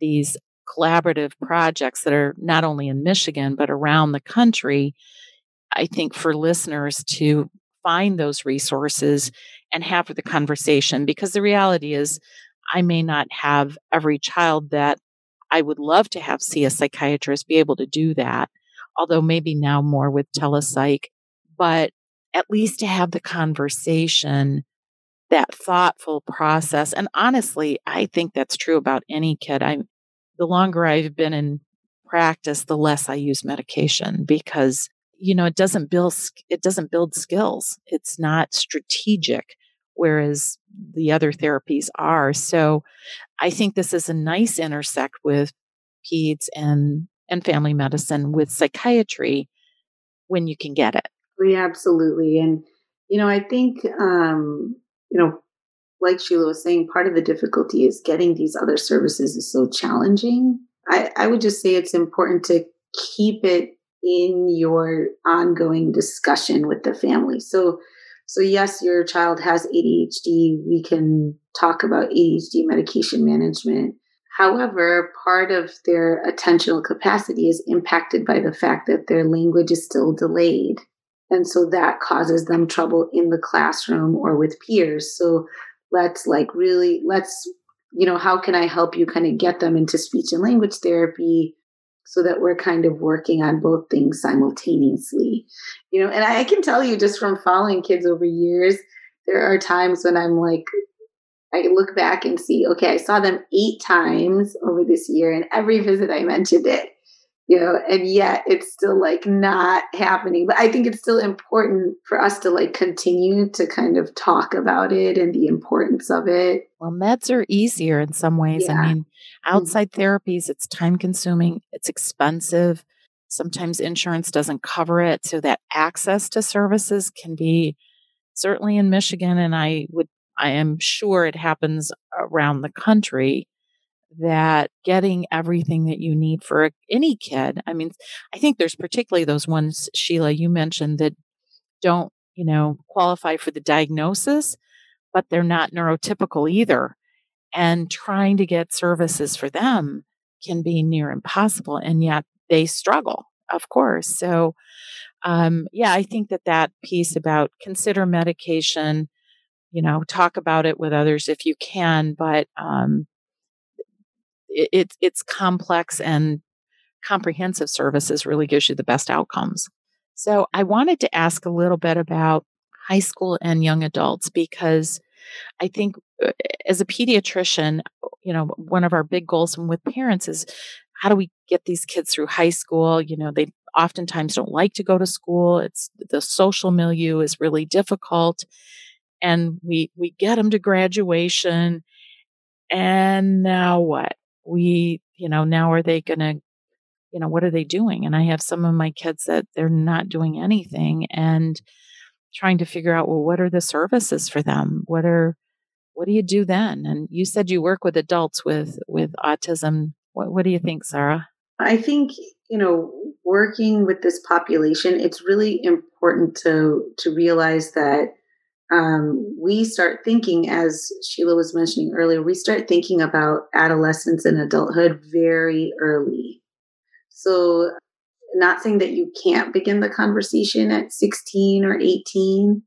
these collaborative projects that are not only in Michigan but around the country I think for listeners to find those resources and have the conversation because the reality is I may not have every child that I would love to have see a psychiatrist be able to do that, although maybe now more with telepsych, but at least to have the conversation, that thoughtful process. And honestly, I think that's true about any kid. I'm the longer I've been in practice, the less I use medication because you know it doesn't build it doesn't build skills. It's not strategic whereas the other therapies are. So I think this is a nice intersect with peds and and family medicine with psychiatry when you can get it. Yeah, absolutely. And you know, I think um, you know, like Sheila was saying, part of the difficulty is getting these other services is so challenging. I, I would just say it's important to keep it in your ongoing discussion with the family. So so, yes, your child has ADHD. We can talk about ADHD medication management. However, part of their attentional capacity is impacted by the fact that their language is still delayed. And so that causes them trouble in the classroom or with peers. So let's like really, let's, you know, how can I help you kind of get them into speech and language therapy so that we're kind of working on both things simultaneously. You know, and I can tell you just from following kids over years, there are times when I'm like, I look back and see, okay, I saw them eight times over this year, and every visit I mentioned it you know, and yet it's still like not happening. But I think it's still important for us to like continue to kind of talk about it and the importance of it. Well, meds are easier in some ways. Yeah. I mean, mm-hmm. outside mm-hmm. therapies, it's time consuming, it's expensive. Sometimes insurance doesn't cover it. So that access to services can be certainly in Michigan. And I would, I am sure it happens around the country that getting everything that you need for any kid. I mean, I think there's particularly those ones, Sheila, you mentioned that don't, you know, qualify for the diagnosis, but they're not neurotypical either. And trying to get services for them can be near impossible. And yet they struggle, of course. So, um, yeah, I think that that piece about consider medication, you know, talk about it with others if you can, but, um, it, it, it's complex and comprehensive services really gives you the best outcomes. So I wanted to ask a little bit about high school and young adults because I think uh, as a pediatrician, you know, one of our big goals with parents is how do we get these kids through high school? You know, they oftentimes don't like to go to school. It's the social milieu is really difficult. And we we get them to graduation and now what? We, you know, now are they going to, you know, what are they doing? And I have some of my kids that they're not doing anything and trying to figure out, well, what are the services for them? What are, what do you do then? And you said you work with adults with, with autism. What, what do you think, Sarah? I think, you know, working with this population, it's really important to, to realize that um, we start thinking, as Sheila was mentioning earlier, we start thinking about adolescence and adulthood very early. So, not saying that you can't begin the conversation at 16 or 18,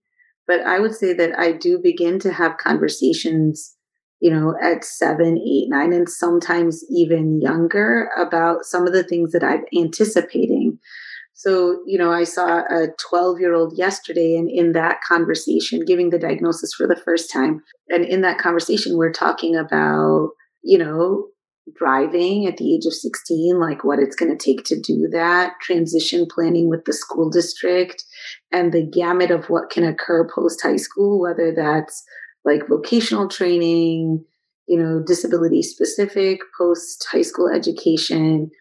but I would say that I do begin to have conversations, you know, at seven, eight, nine, and sometimes even younger about some of the things that I'm anticipating. So, you know, I saw a 12 year old yesterday, and in that conversation, giving the diagnosis for the first time. And in that conversation, we're talking about, you know, driving at the age of 16, like what it's going to take to do that, transition planning with the school district, and the gamut of what can occur post high school, whether that's like vocational training, you know, disability specific post high school education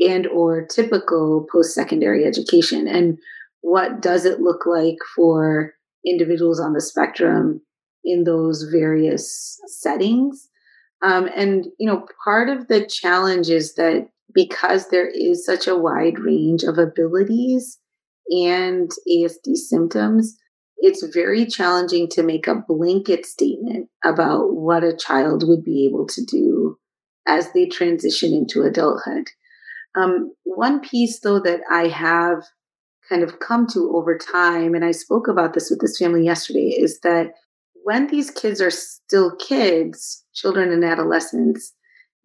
and or typical post-secondary education? And what does it look like for individuals on the spectrum in those various settings? Um, and you know part of the challenge is that because there is such a wide range of abilities and asd symptoms it's very challenging to make a blanket statement about what a child would be able to do as they transition into adulthood um, one piece, though, that I have kind of come to over time, and I spoke about this with this family yesterday, is that when these kids are still kids, children and adolescents,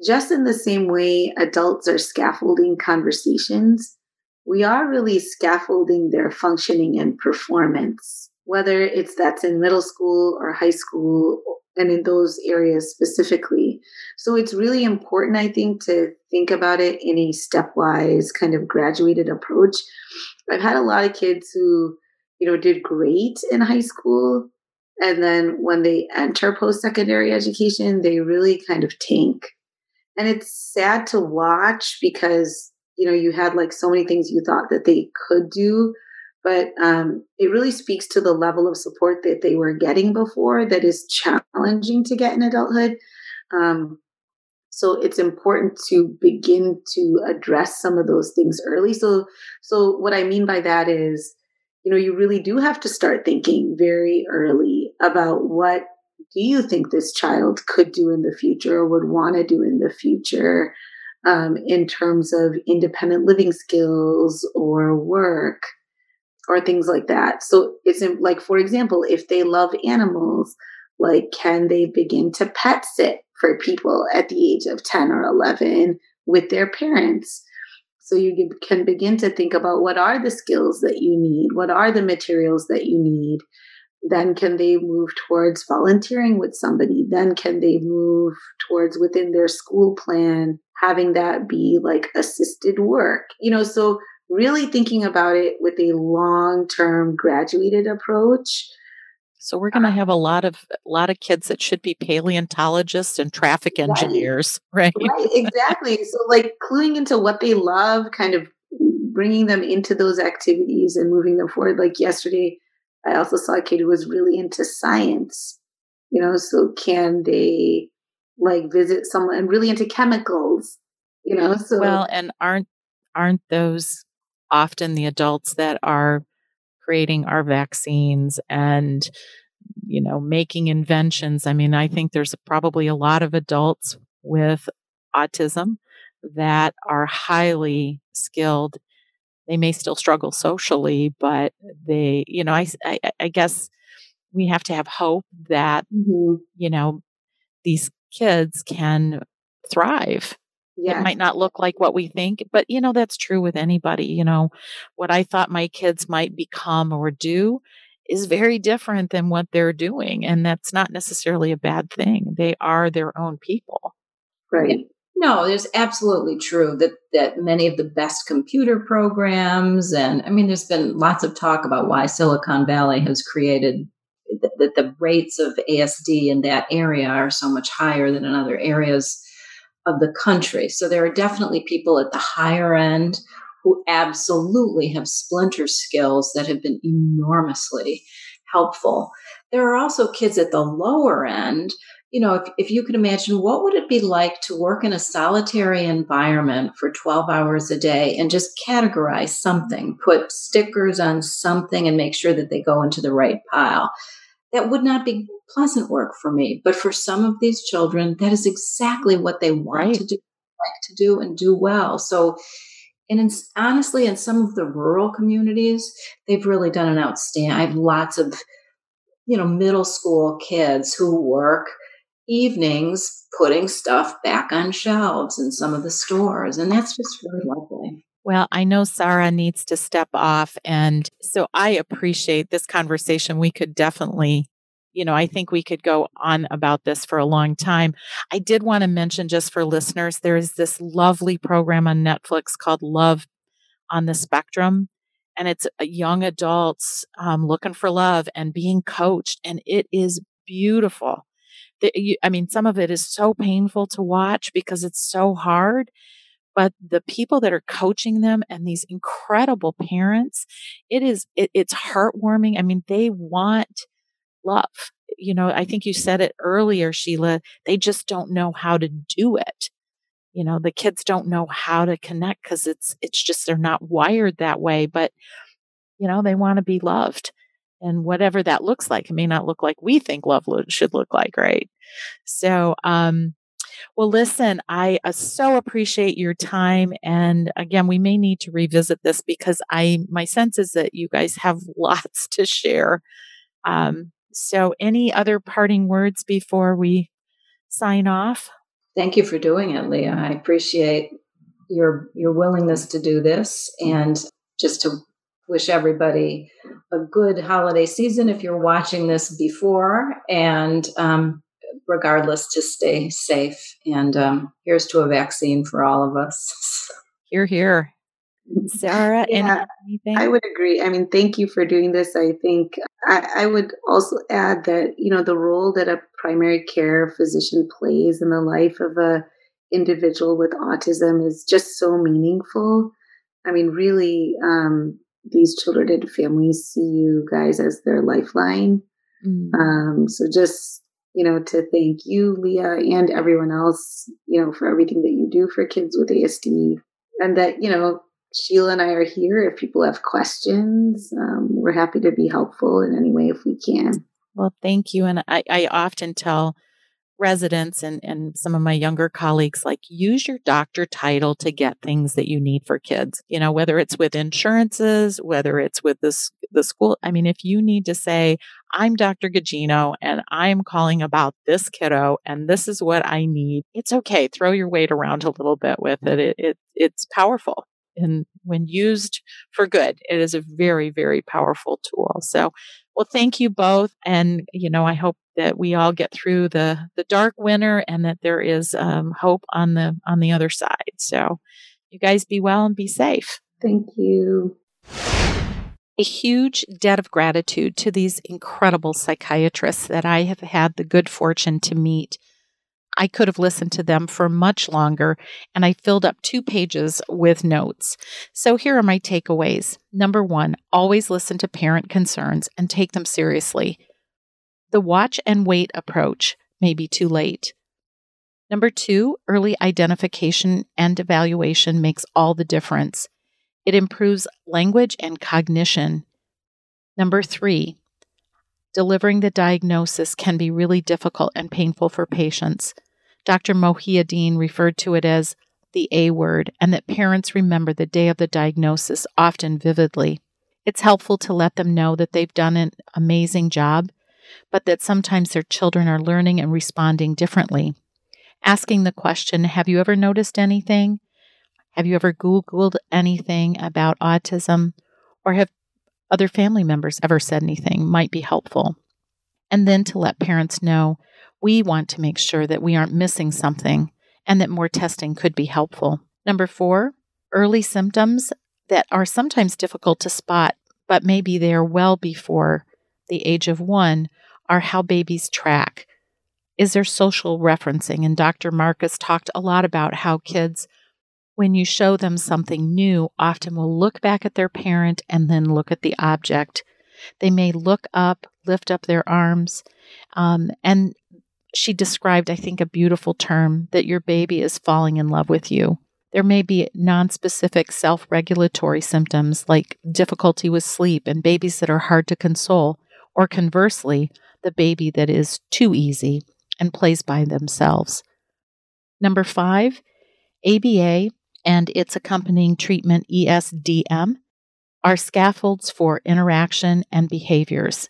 just in the same way adults are scaffolding conversations, we are really scaffolding their functioning and performance, whether it's that's in middle school or high school and in those areas specifically. So it's really important, I think, to think about it in a stepwise kind of graduated approach. I've had a lot of kids who, you know, did great in high school. And then when they enter post secondary education, they really kind of tank. And it's sad to watch because, you know, you had like so many things you thought that they could do but um, it really speaks to the level of support that they were getting before that is challenging to get in adulthood. Um, so it's important to begin to address some of those things early. So, so what I mean by that is, you know, you really do have to start thinking very early about what do you think this child could do in the future or would want to do in the future um, in terms of independent living skills or work or things like that. So it's like, for example, if they love animals, like, can they begin to pet sit for people at the age of 10 or 11 with their parents? So you can begin to think about what are the skills that you need? What are the materials that you need? Then can they move towards volunteering with somebody? Then can they move towards within their school plan, having that be like assisted work? You know, so really thinking about it with a long term graduated approach so we're going to um, have a lot of a lot of kids that should be paleontologists and traffic engineers, right? Right, right exactly. so like cluing into what they love, kind of bringing them into those activities and moving them forward. Like yesterday, I also saw a kid who was really into science. You know, so can they like visit someone and really into chemicals? You know, mm-hmm. so well, and aren't aren't those often the adults that are creating our vaccines and you know making inventions i mean i think there's probably a lot of adults with autism that are highly skilled they may still struggle socially but they you know i i, I guess we have to have hope that mm-hmm. you know these kids can thrive Yes. It might not look like what we think, but you know, that's true with anybody. You know, what I thought my kids might become or do is very different than what they're doing. And that's not necessarily a bad thing. They are their own people. Right. No, it's absolutely true that that many of the best computer programs and I mean there's been lots of talk about why Silicon Valley has created that the rates of ASD in that area are so much higher than in other areas of the country. So there are definitely people at the higher end who absolutely have splinter skills that have been enormously helpful. There are also kids at the lower end. You know, if, if you could imagine what would it be like to work in a solitary environment for 12 hours a day and just categorize something, put stickers on something and make sure that they go into the right pile that would not be pleasant work for me. But for some of these children, that is exactly what they want right. to do, like to do, and do well. So, and in, honestly, in some of the rural communities, they've really done an outstanding. I have lots of, you know, middle school kids who work evenings putting stuff back on shelves in some of the stores, and that's just really lovely. Well, I know Sarah needs to step off. And so I appreciate this conversation. We could definitely, you know, I think we could go on about this for a long time. I did want to mention just for listeners, there is this lovely program on Netflix called Love on the Spectrum. And it's young adults um, looking for love and being coached. And it is beautiful. I mean, some of it is so painful to watch because it's so hard but the people that are coaching them and these incredible parents it is it, it's heartwarming. I mean they want love. You know i think you said it earlier sheila they just don't know how to do it. You know the kids don't know how to connect because it's it's just they're not wired that way but you know they want to be loved. And whatever that looks like it may not look like we think love should look like right? So um well, listen, I uh, so appreciate your time. And again, we may need to revisit this because I, my sense is that you guys have lots to share. Um, so, any other parting words before we sign off? Thank you for doing it, Leah. I appreciate your your willingness to do this and just to wish everybody a good holiday season if you're watching this before and um, regardless to stay safe. And um, here's to a vaccine for all of us. Here, here. Sarah, yeah, anything? I would agree. I mean, thank you for doing this. I think I, I, would also add that, you know, the role that a primary care physician plays in the life of a individual with autism is just so meaningful. I mean, really, um, these children and families see you guys as their lifeline. Mm. Um, so just you know, to thank you, Leah, and everyone else, you know, for everything that you do for kids with ASD. And that, you know, Sheila and I are here. If people have questions, um, we're happy to be helpful in any way if we can. Well, thank you. And I, I often tell residents and, and some of my younger colleagues like use your doctor title to get things that you need for kids you know whether it's with insurances whether it's with this the school i mean if you need to say i'm dr gagino and i'm calling about this kiddo and this is what i need it's okay throw your weight around a little bit with it, it, it it's powerful and when used for good, it is a very, very powerful tool. So, well, thank you both. And, you know, I hope that we all get through the, the dark winter and that there is um, hope on the, on the other side. So you guys be well and be safe. Thank you. A huge debt of gratitude to these incredible psychiatrists that I have had the good fortune to meet I could have listened to them for much longer, and I filled up two pages with notes. So here are my takeaways. Number one, always listen to parent concerns and take them seriously. The watch and wait approach may be too late. Number two, early identification and evaluation makes all the difference. It improves language and cognition. Number three, delivering the diagnosis can be really difficult and painful for patients. Dr. Mohiuddin referred to it as the A word, and that parents remember the day of the diagnosis often vividly. It's helpful to let them know that they've done an amazing job, but that sometimes their children are learning and responding differently. Asking the question, Have you ever noticed anything? Have you ever Googled anything about autism? Or have other family members ever said anything? might be helpful. And then to let parents know we want to make sure that we aren't missing something and that more testing could be helpful. Number four, early symptoms that are sometimes difficult to spot, but maybe they are well before the age of one, are how babies track. Is there social referencing? And Dr. Marcus talked a lot about how kids, when you show them something new, often will look back at their parent and then look at the object. They may look up, lift up their arms, um, and she described, I think, a beautiful term that your baby is falling in love with you. There may be non-specific self regulatory symptoms like difficulty with sleep and babies that are hard to console, or conversely, the baby that is too easy and plays by themselves. Number five, ABA and its accompanying treatment, ESDM, are scaffolds for interaction and behaviors.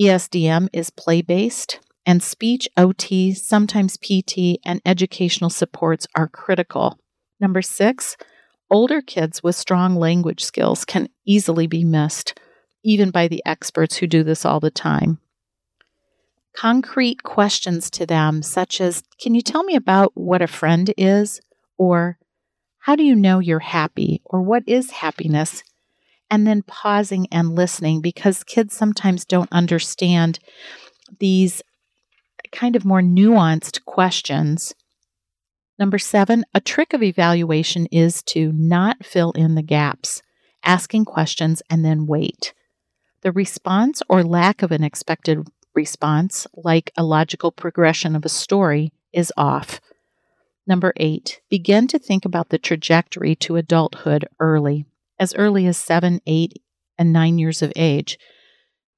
ESDM is play based, and speech, OT, sometimes PT, and educational supports are critical. Number six, older kids with strong language skills can easily be missed, even by the experts who do this all the time. Concrete questions to them, such as Can you tell me about what a friend is? Or How do you know you're happy? Or What is happiness? And then pausing and listening because kids sometimes don't understand these kind of more nuanced questions. Number seven, a trick of evaluation is to not fill in the gaps, asking questions and then wait. The response or lack of an expected response, like a logical progression of a story, is off. Number eight, begin to think about the trajectory to adulthood early, as early as seven, eight, and nine years of age.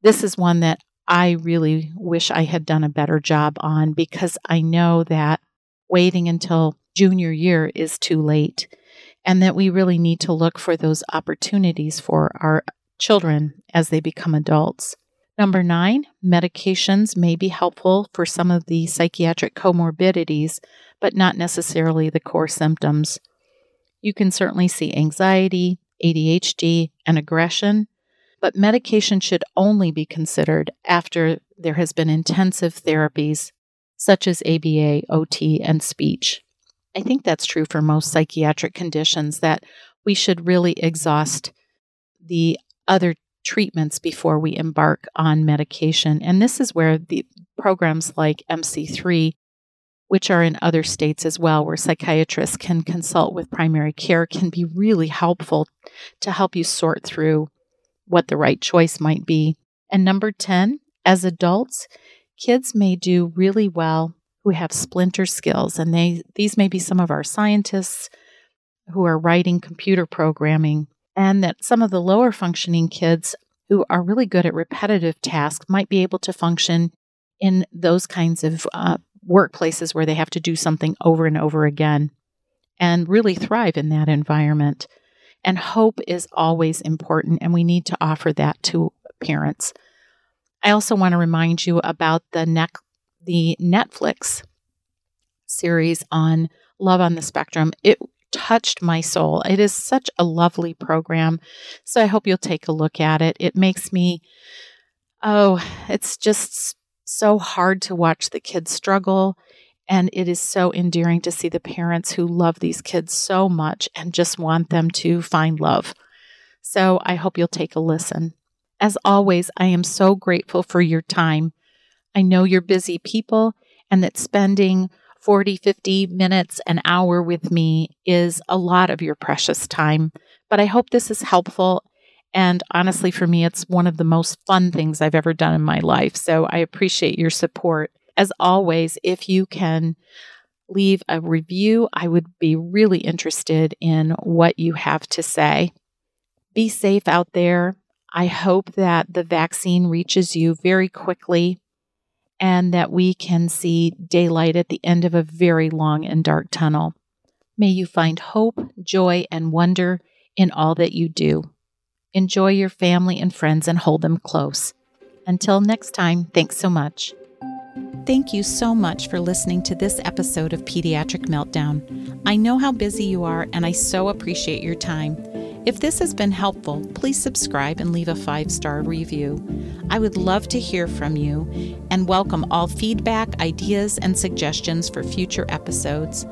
This is one that I really wish I had done a better job on because I know that waiting until junior year is too late and that we really need to look for those opportunities for our children as they become adults. Number nine, medications may be helpful for some of the psychiatric comorbidities, but not necessarily the core symptoms. You can certainly see anxiety, ADHD, and aggression but medication should only be considered after there has been intensive therapies such as ABA, OT, and speech. I think that's true for most psychiatric conditions that we should really exhaust the other treatments before we embark on medication. And this is where the programs like MC3, which are in other states as well, where psychiatrists can consult with primary care, can be really helpful to help you sort through what the right choice might be. And number 10, as adults, kids may do really well who have splinter skills and they these may be some of our scientists who are writing computer programming and that some of the lower functioning kids who are really good at repetitive tasks might be able to function in those kinds of uh, workplaces where they have to do something over and over again and really thrive in that environment. And hope is always important, and we need to offer that to parents. I also want to remind you about the, ne- the Netflix series on Love on the Spectrum. It touched my soul. It is such a lovely program. So I hope you'll take a look at it. It makes me, oh, it's just so hard to watch the kids struggle. And it is so endearing to see the parents who love these kids so much and just want them to find love. So I hope you'll take a listen. As always, I am so grateful for your time. I know you're busy people and that spending 40, 50 minutes, an hour with me is a lot of your precious time. But I hope this is helpful. And honestly, for me, it's one of the most fun things I've ever done in my life. So I appreciate your support. As always, if you can leave a review, I would be really interested in what you have to say. Be safe out there. I hope that the vaccine reaches you very quickly and that we can see daylight at the end of a very long and dark tunnel. May you find hope, joy, and wonder in all that you do. Enjoy your family and friends and hold them close. Until next time, thanks so much. Thank you so much for listening to this episode of Pediatric Meltdown. I know how busy you are, and I so appreciate your time. If this has been helpful, please subscribe and leave a five star review. I would love to hear from you and welcome all feedback, ideas, and suggestions for future episodes.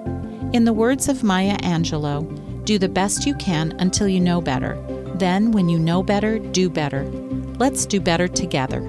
In the words of Maya Angelou, do the best you can until you know better. Then, when you know better, do better. Let's do better together.